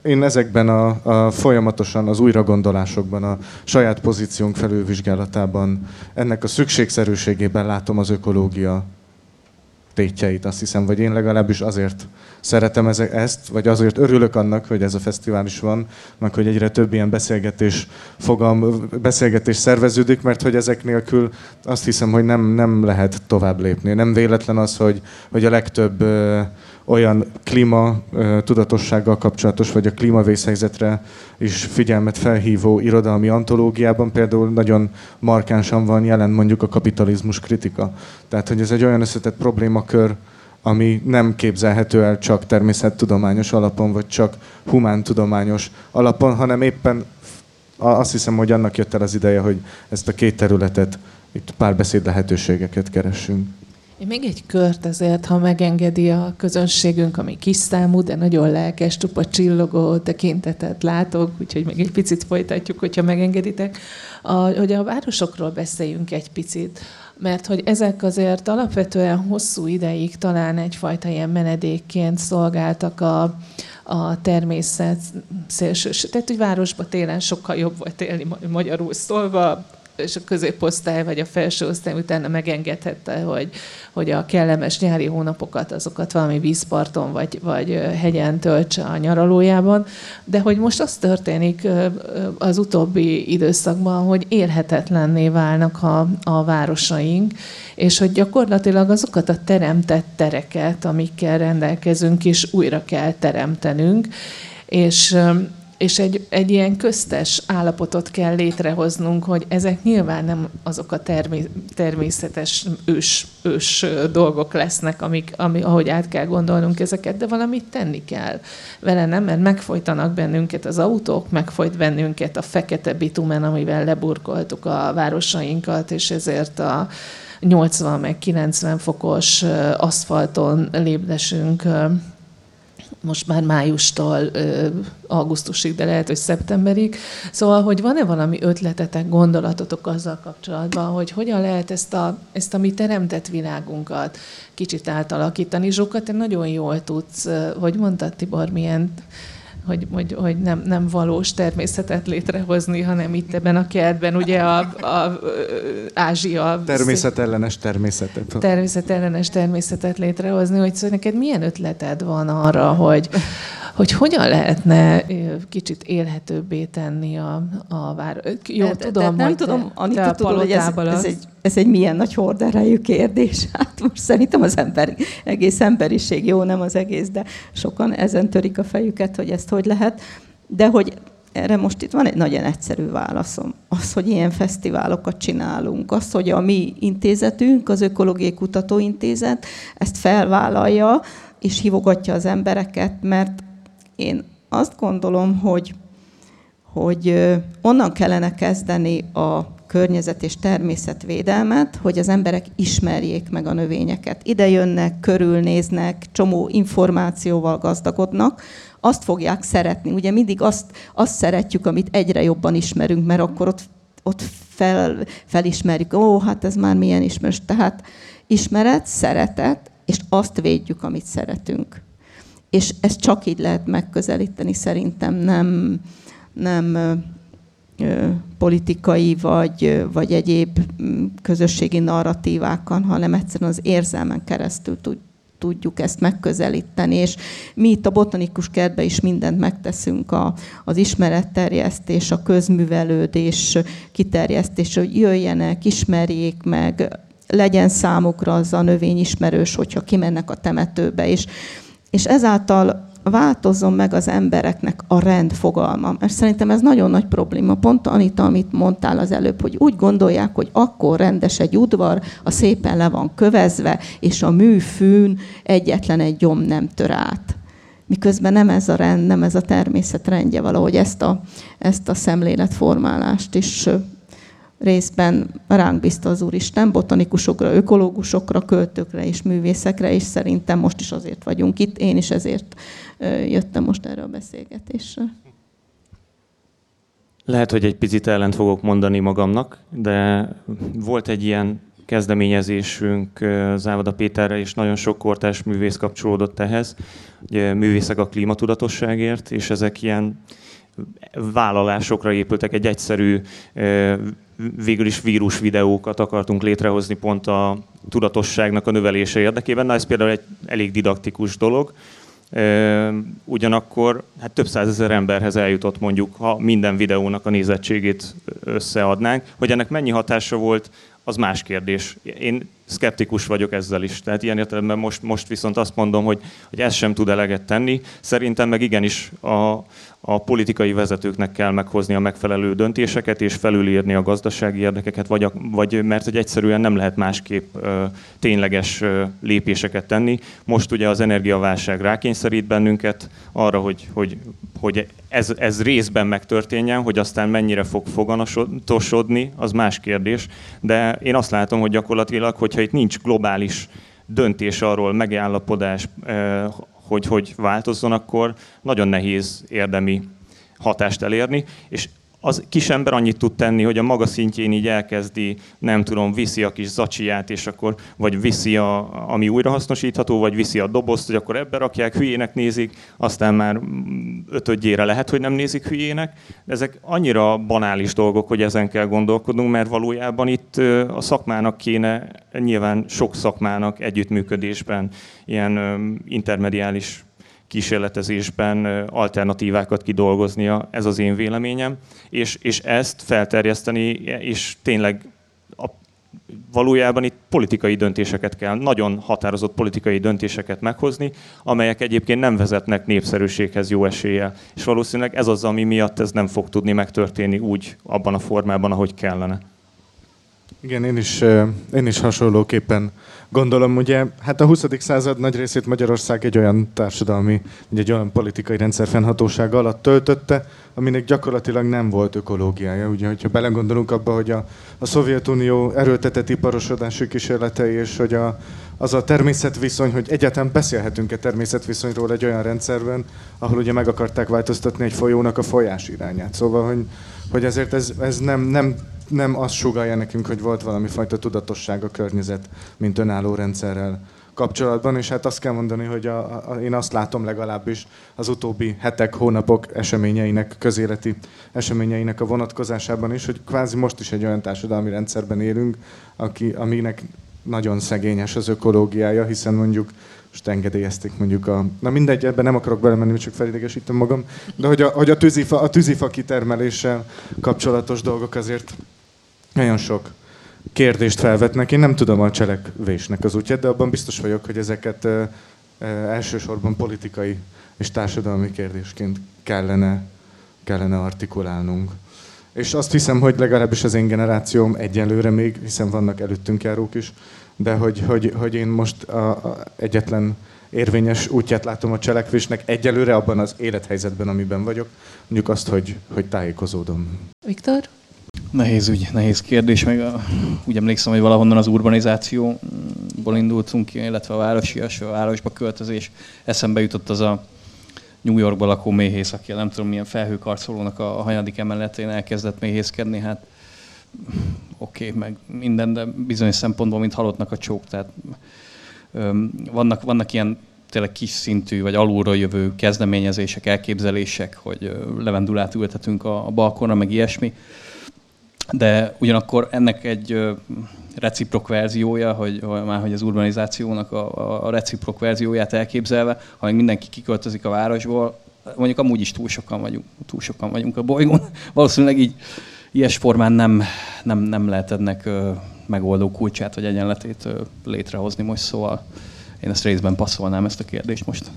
Speaker 4: én ezekben a, a folyamatosan az újragondolásokban, a saját pozíciónk felülvizsgálatában, ennek a szükségszerűségében látom az ökológia tétjeit, azt hiszem, vagy én legalábbis azért szeretem ezt, vagy azért örülök annak, hogy ez a fesztivál is van, meg hogy egyre több ilyen beszélgetés fogam, beszélgetés szerveződik, mert hogy ezek nélkül azt hiszem, hogy nem, nem lehet tovább lépni. Nem véletlen az, hogy, hogy a legtöbb ö, olyan klíma tudatossággal kapcsolatos, vagy a klímavészhelyzetre is figyelmet felhívó irodalmi antológiában például nagyon markánsan van jelen mondjuk a kapitalizmus kritika. Tehát, hogy ez egy olyan összetett problémakör, ami nem képzelhető el csak természettudományos alapon, vagy csak humántudományos alapon, hanem éppen azt hiszem, hogy annak jött el az ideje, hogy ezt a két területet, itt párbeszéd lehetőségeket keressünk.
Speaker 1: Én még egy kört azért, ha megengedi a közönségünk, ami kis számú, de nagyon lelkes, csupa csillogó tekintetet látok, úgyhogy még egy picit folytatjuk, hogyha megengeditek, a, hogy a városokról beszéljünk egy picit mert hogy ezek azért alapvetően hosszú ideig talán egyfajta ilyen menedékként szolgáltak a, a természet szélsős. Tehát, hogy városban télen sokkal jobb volt élni magyarul szólva, és a középosztály vagy a felső osztály utána megengedhette, hogy, hogy a kellemes nyári hónapokat azokat valami vízparton vagy, vagy hegyen töltse a nyaralójában, de hogy most az történik az utóbbi időszakban, hogy élhetetlenné válnak a, a városaink, és hogy gyakorlatilag azokat a teremtett tereket, amikkel rendelkezünk, is újra kell teremtenünk, és és egy, egy ilyen köztes állapotot kell létrehoznunk, hogy ezek nyilván nem azok a termé, természetes ős, ős dolgok lesznek, amik, ami, ahogy át kell gondolnunk ezeket, de valamit tenni kell vele, nem? Mert megfojtanak bennünket az autók, megfojt bennünket a fekete bitumen, amivel leburkoltuk a városainkat, és ezért a 80 meg 90 fokos aszfalton lépdesünk most már májustól augusztusig, de lehet, hogy szeptemberig. Szóval, hogy van-e valami ötletetek, gondolatotok azzal kapcsolatban, hogy hogyan lehet ezt a, ezt a mi teremtett világunkat kicsit átalakítani. Zsóka, te nagyon jól tudsz, hogy mondtad Tibor, milyen hogy, hogy, hogy nem, nem valós természetet létrehozni, hanem itt ebben a kertben ugye a, a, a Ázsia...
Speaker 4: Természetellenes természetet.
Speaker 1: Természetellenes természetet létrehozni, hogy szóval neked milyen ötleted van arra, hogy, hogy hogyan lehetne kicsit élhetőbbé tenni a, a vár... Jó, de, tudom, de
Speaker 2: nem
Speaker 1: hogy
Speaker 2: tudom, Anita, tudod, hogy ez, ez, egy, ez egy milyen nagy horderejű kérdés. [LAUGHS] Hát most szerintem az ember, egész emberiség, jó, nem az egész, de sokan ezen törik a fejüket, hogy ezt hogy lehet. De hogy erre most itt van egy nagyon egyszerű válaszom. Az, hogy ilyen fesztiválokat csinálunk, az, hogy a mi intézetünk, az Ökológiai Kutatóintézet ezt felvállalja, és hívogatja az embereket, mert én azt gondolom, hogy, hogy onnan kellene kezdeni a környezet és természetvédelmet, hogy az emberek ismerjék meg a növényeket. Ide jönnek, körülnéznek, csomó információval gazdagodnak, azt fogják szeretni. Ugye mindig azt, azt szeretjük, amit egyre jobban ismerünk, mert akkor ott, ott fel, felismerjük, ó, hát ez már milyen ismerős. Tehát ismeret, szeretet, és azt védjük, amit szeretünk és ezt csak így lehet megközelíteni szerintem, nem, nem ö, politikai vagy, vagy egyéb közösségi narratívákon, hanem egyszerűen az érzelmen keresztül tud, tudjuk ezt megközelíteni, és mi itt a botanikus kertben is mindent megteszünk a, az ismeretterjesztés, a közművelődés kiterjesztés, hogy jöjjenek, ismerjék meg, legyen számukra az a növény ismerős, hogyha kimennek a temetőbe, és és ezáltal változzon meg az embereknek a rend fogalma. Mert szerintem ez nagyon nagy probléma. Pont Anita, amit mondtál az előbb, hogy úgy gondolják, hogy akkor rendes egy udvar, a szépen le van kövezve, és a műfűn egyetlen egy gyom nem tör át miközben nem ez a rend, nem ez a természet rendje, valahogy ezt a, ezt a szemléletformálást is részben ránk bízta az Úristen, botanikusokra, ökológusokra, költőkre és művészekre, és szerintem most is azért vagyunk itt. Én is ezért jöttem most erre a beszélgetésre.
Speaker 5: Lehet, hogy egy picit ellent fogok mondani magamnak, de volt egy ilyen kezdeményezésünk Závada Péterre, és nagyon sok kortás művész kapcsolódott ehhez. Művészek a klímatudatosságért, és ezek ilyen vállalásokra épültek. Egy egyszerű, végül is vírus videókat akartunk létrehozni pont a tudatosságnak a növelése érdekében. Na ez például egy elég didaktikus dolog. Ugyanakkor hát több százezer emberhez eljutott mondjuk, ha minden videónak a nézettségét összeadnánk. Hogy ennek mennyi hatása volt, az más kérdés. Én szkeptikus vagyok ezzel is. Tehát ilyen értelemben most, most viszont azt mondom, hogy, hogy ez sem tud eleget tenni. Szerintem meg igenis a, a politikai vezetőknek kell meghozni a megfelelő döntéseket, és felülírni a gazdasági érdekeket, vagy, a, vagy mert hogy egyszerűen nem lehet másképp ö, tényleges ö, lépéseket tenni. Most ugye az energiaválság rákényszerít bennünket arra, hogy, hogy, hogy ez, ez részben megtörténjen, hogy aztán mennyire fog foganatosodni, az más kérdés. De én azt látom, hogy gyakorlatilag, hogyha itt nincs globális döntés arról, megállapodás, hogy hogy változzon, akkor nagyon nehéz érdemi hatást elérni, és az kis ember annyit tud tenni, hogy a maga szintjén így elkezdi, nem tudom, viszi a kis zacsiját, és akkor vagy viszi, a, ami újrahasznosítható, vagy viszi a dobozt, hogy akkor ebbe rakják, hülyének nézik, aztán már ötödjére lehet, hogy nem nézik hülyének. Ezek annyira banális dolgok, hogy ezen kell gondolkodnunk, mert valójában itt a szakmának kéne, nyilván sok szakmának együttműködésben ilyen intermediális kísérletezésben alternatívákat kidolgoznia, ez az én véleményem, és, és ezt felterjeszteni, és tényleg a, valójában itt politikai döntéseket kell, nagyon határozott politikai döntéseket meghozni, amelyek egyébként nem vezetnek népszerűséghez jó eséllyel. És valószínűleg ez az, ami miatt ez nem fog tudni megtörténni úgy, abban a formában, ahogy kellene.
Speaker 4: Igen, én is, én is hasonlóképpen gondolom, ugye, hát a 20. század nagy részét Magyarország egy olyan társadalmi, egy olyan politikai rendszer fennhatósága alatt töltötte, aminek gyakorlatilag nem volt ökológiája. Ugye, hogyha belegondolunk abba, hogy a, a Szovjetunió erőltetett iparosodási kísérletei, és hogy a, az a természetviszony, hogy egyáltalán beszélhetünk-e természetviszonyról egy olyan rendszerben, ahol ugye meg akarták változtatni egy folyónak a folyás irányát. Szóval, hogy, hogy ezért ez, ez nem, nem nem azt sugalja nekünk, hogy volt valami fajta tudatosság a környezet, mint önálló rendszerrel kapcsolatban, és hát azt kell mondani, hogy a, a, én azt látom legalábbis az utóbbi hetek, hónapok eseményeinek, közéleti eseményeinek a vonatkozásában is, hogy kvázi most is egy olyan társadalmi rendszerben élünk, aki, aminek nagyon szegényes az ökológiája, hiszen mondjuk most engedélyezték mondjuk a... Na mindegy, ebben nem akarok belemenni, csak felidegesítem magam, de hogy a, hogy a, tűzifa, a tűzifa kitermeléssel kapcsolatos dolgok azért nagyon sok kérdést felvetnek. Én nem tudom a cselekvésnek az útját, de abban biztos vagyok, hogy ezeket elsősorban politikai és társadalmi kérdésként kellene, kellene artikulálnunk. És azt hiszem, hogy legalábbis az én generációm egyelőre még, hiszen vannak előttünk járók is, de hogy, hogy, hogy én most a, a egyetlen érvényes útját látom a cselekvésnek egyelőre abban az élethelyzetben, amiben vagyok, mondjuk azt, hogy, hogy tájékozódom.
Speaker 1: Viktor?
Speaker 6: Nehéz ügy, nehéz kérdés, meg a, úgy emlékszem, hogy valahonnan az urbanizációból indultunk ki, illetve a városias, a városba költözés. Eszembe jutott az a New Yorkban lakó méhész, aki nem tudom milyen felhőkarcolónak a hanyadik emeletén elkezdett méhészkedni, hát oké, okay, meg minden, de bizonyos szempontból, mint halottnak a csók, tehát öm, vannak, vannak ilyen tényleg kis szintű, vagy alulról jövő kezdeményezések, elképzelések, hogy levendulát ültetünk a, a balkonra, meg ilyesmi de ugyanakkor ennek egy reciprok verziója, hogy, már hogy az urbanizációnak a, a reciprok verzióját elképzelve, ha még mindenki kiköltözik a városból, mondjuk amúgy is túl sokan vagyunk, túl sokan vagyunk a bolygón, [LAUGHS] valószínűleg így ilyes formán nem, nem, nem lehet ennek megoldó kulcsát vagy egyenletét létrehozni most, szóval én ezt részben passzolnám ezt a kérdést most.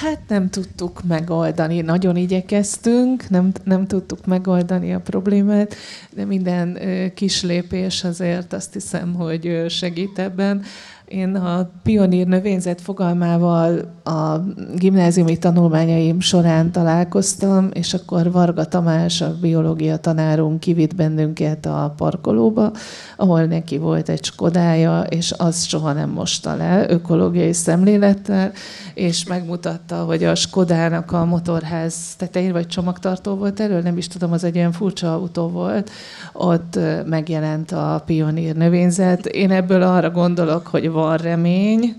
Speaker 1: Hát nem tudtuk megoldani, nagyon igyekeztünk, nem, nem tudtuk megoldani a problémát, de minden kis lépés azért azt hiszem, hogy segít ebben. Én a pionír növényzet fogalmával a gimnáziumi tanulmányaim során találkoztam, és akkor Varga Tamás, a biológia tanárunk kivitt bennünket a parkolóba, ahol neki volt egy Skodája, és az soha nem mosta le ökológiai szemlélettel, és megmutatta, hogy a Skodának a motorház tetején, vagy csomagtartó volt elő, nem is tudom, az egy ilyen furcsa autó volt, ott megjelent a pionír növényzet. Én ebből arra gondolok, hogy van remény,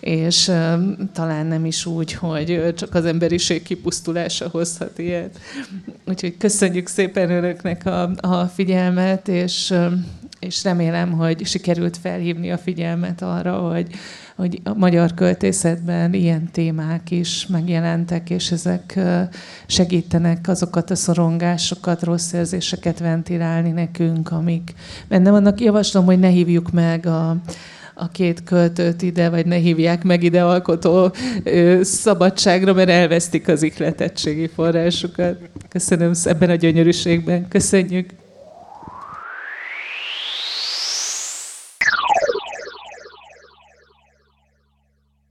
Speaker 1: és talán nem is úgy, hogy csak az emberiség kipusztulása hozhat ilyet. Úgyhogy köszönjük szépen önöknek a, a figyelmet, és, és remélem, hogy sikerült felhívni a figyelmet arra, hogy, hogy a magyar költészetben ilyen témák is megjelentek, és ezek segítenek azokat a szorongásokat, rossz érzéseket ventilálni nekünk, amik benne vannak. Javaslom, hogy ne hívjuk meg a, a két költőt ide, vagy ne hívják meg ide alkotó szabadságra, mert elvesztik az ikletettségi forrásukat. Köszönöm ebben a gyönyörűségben. Köszönjük!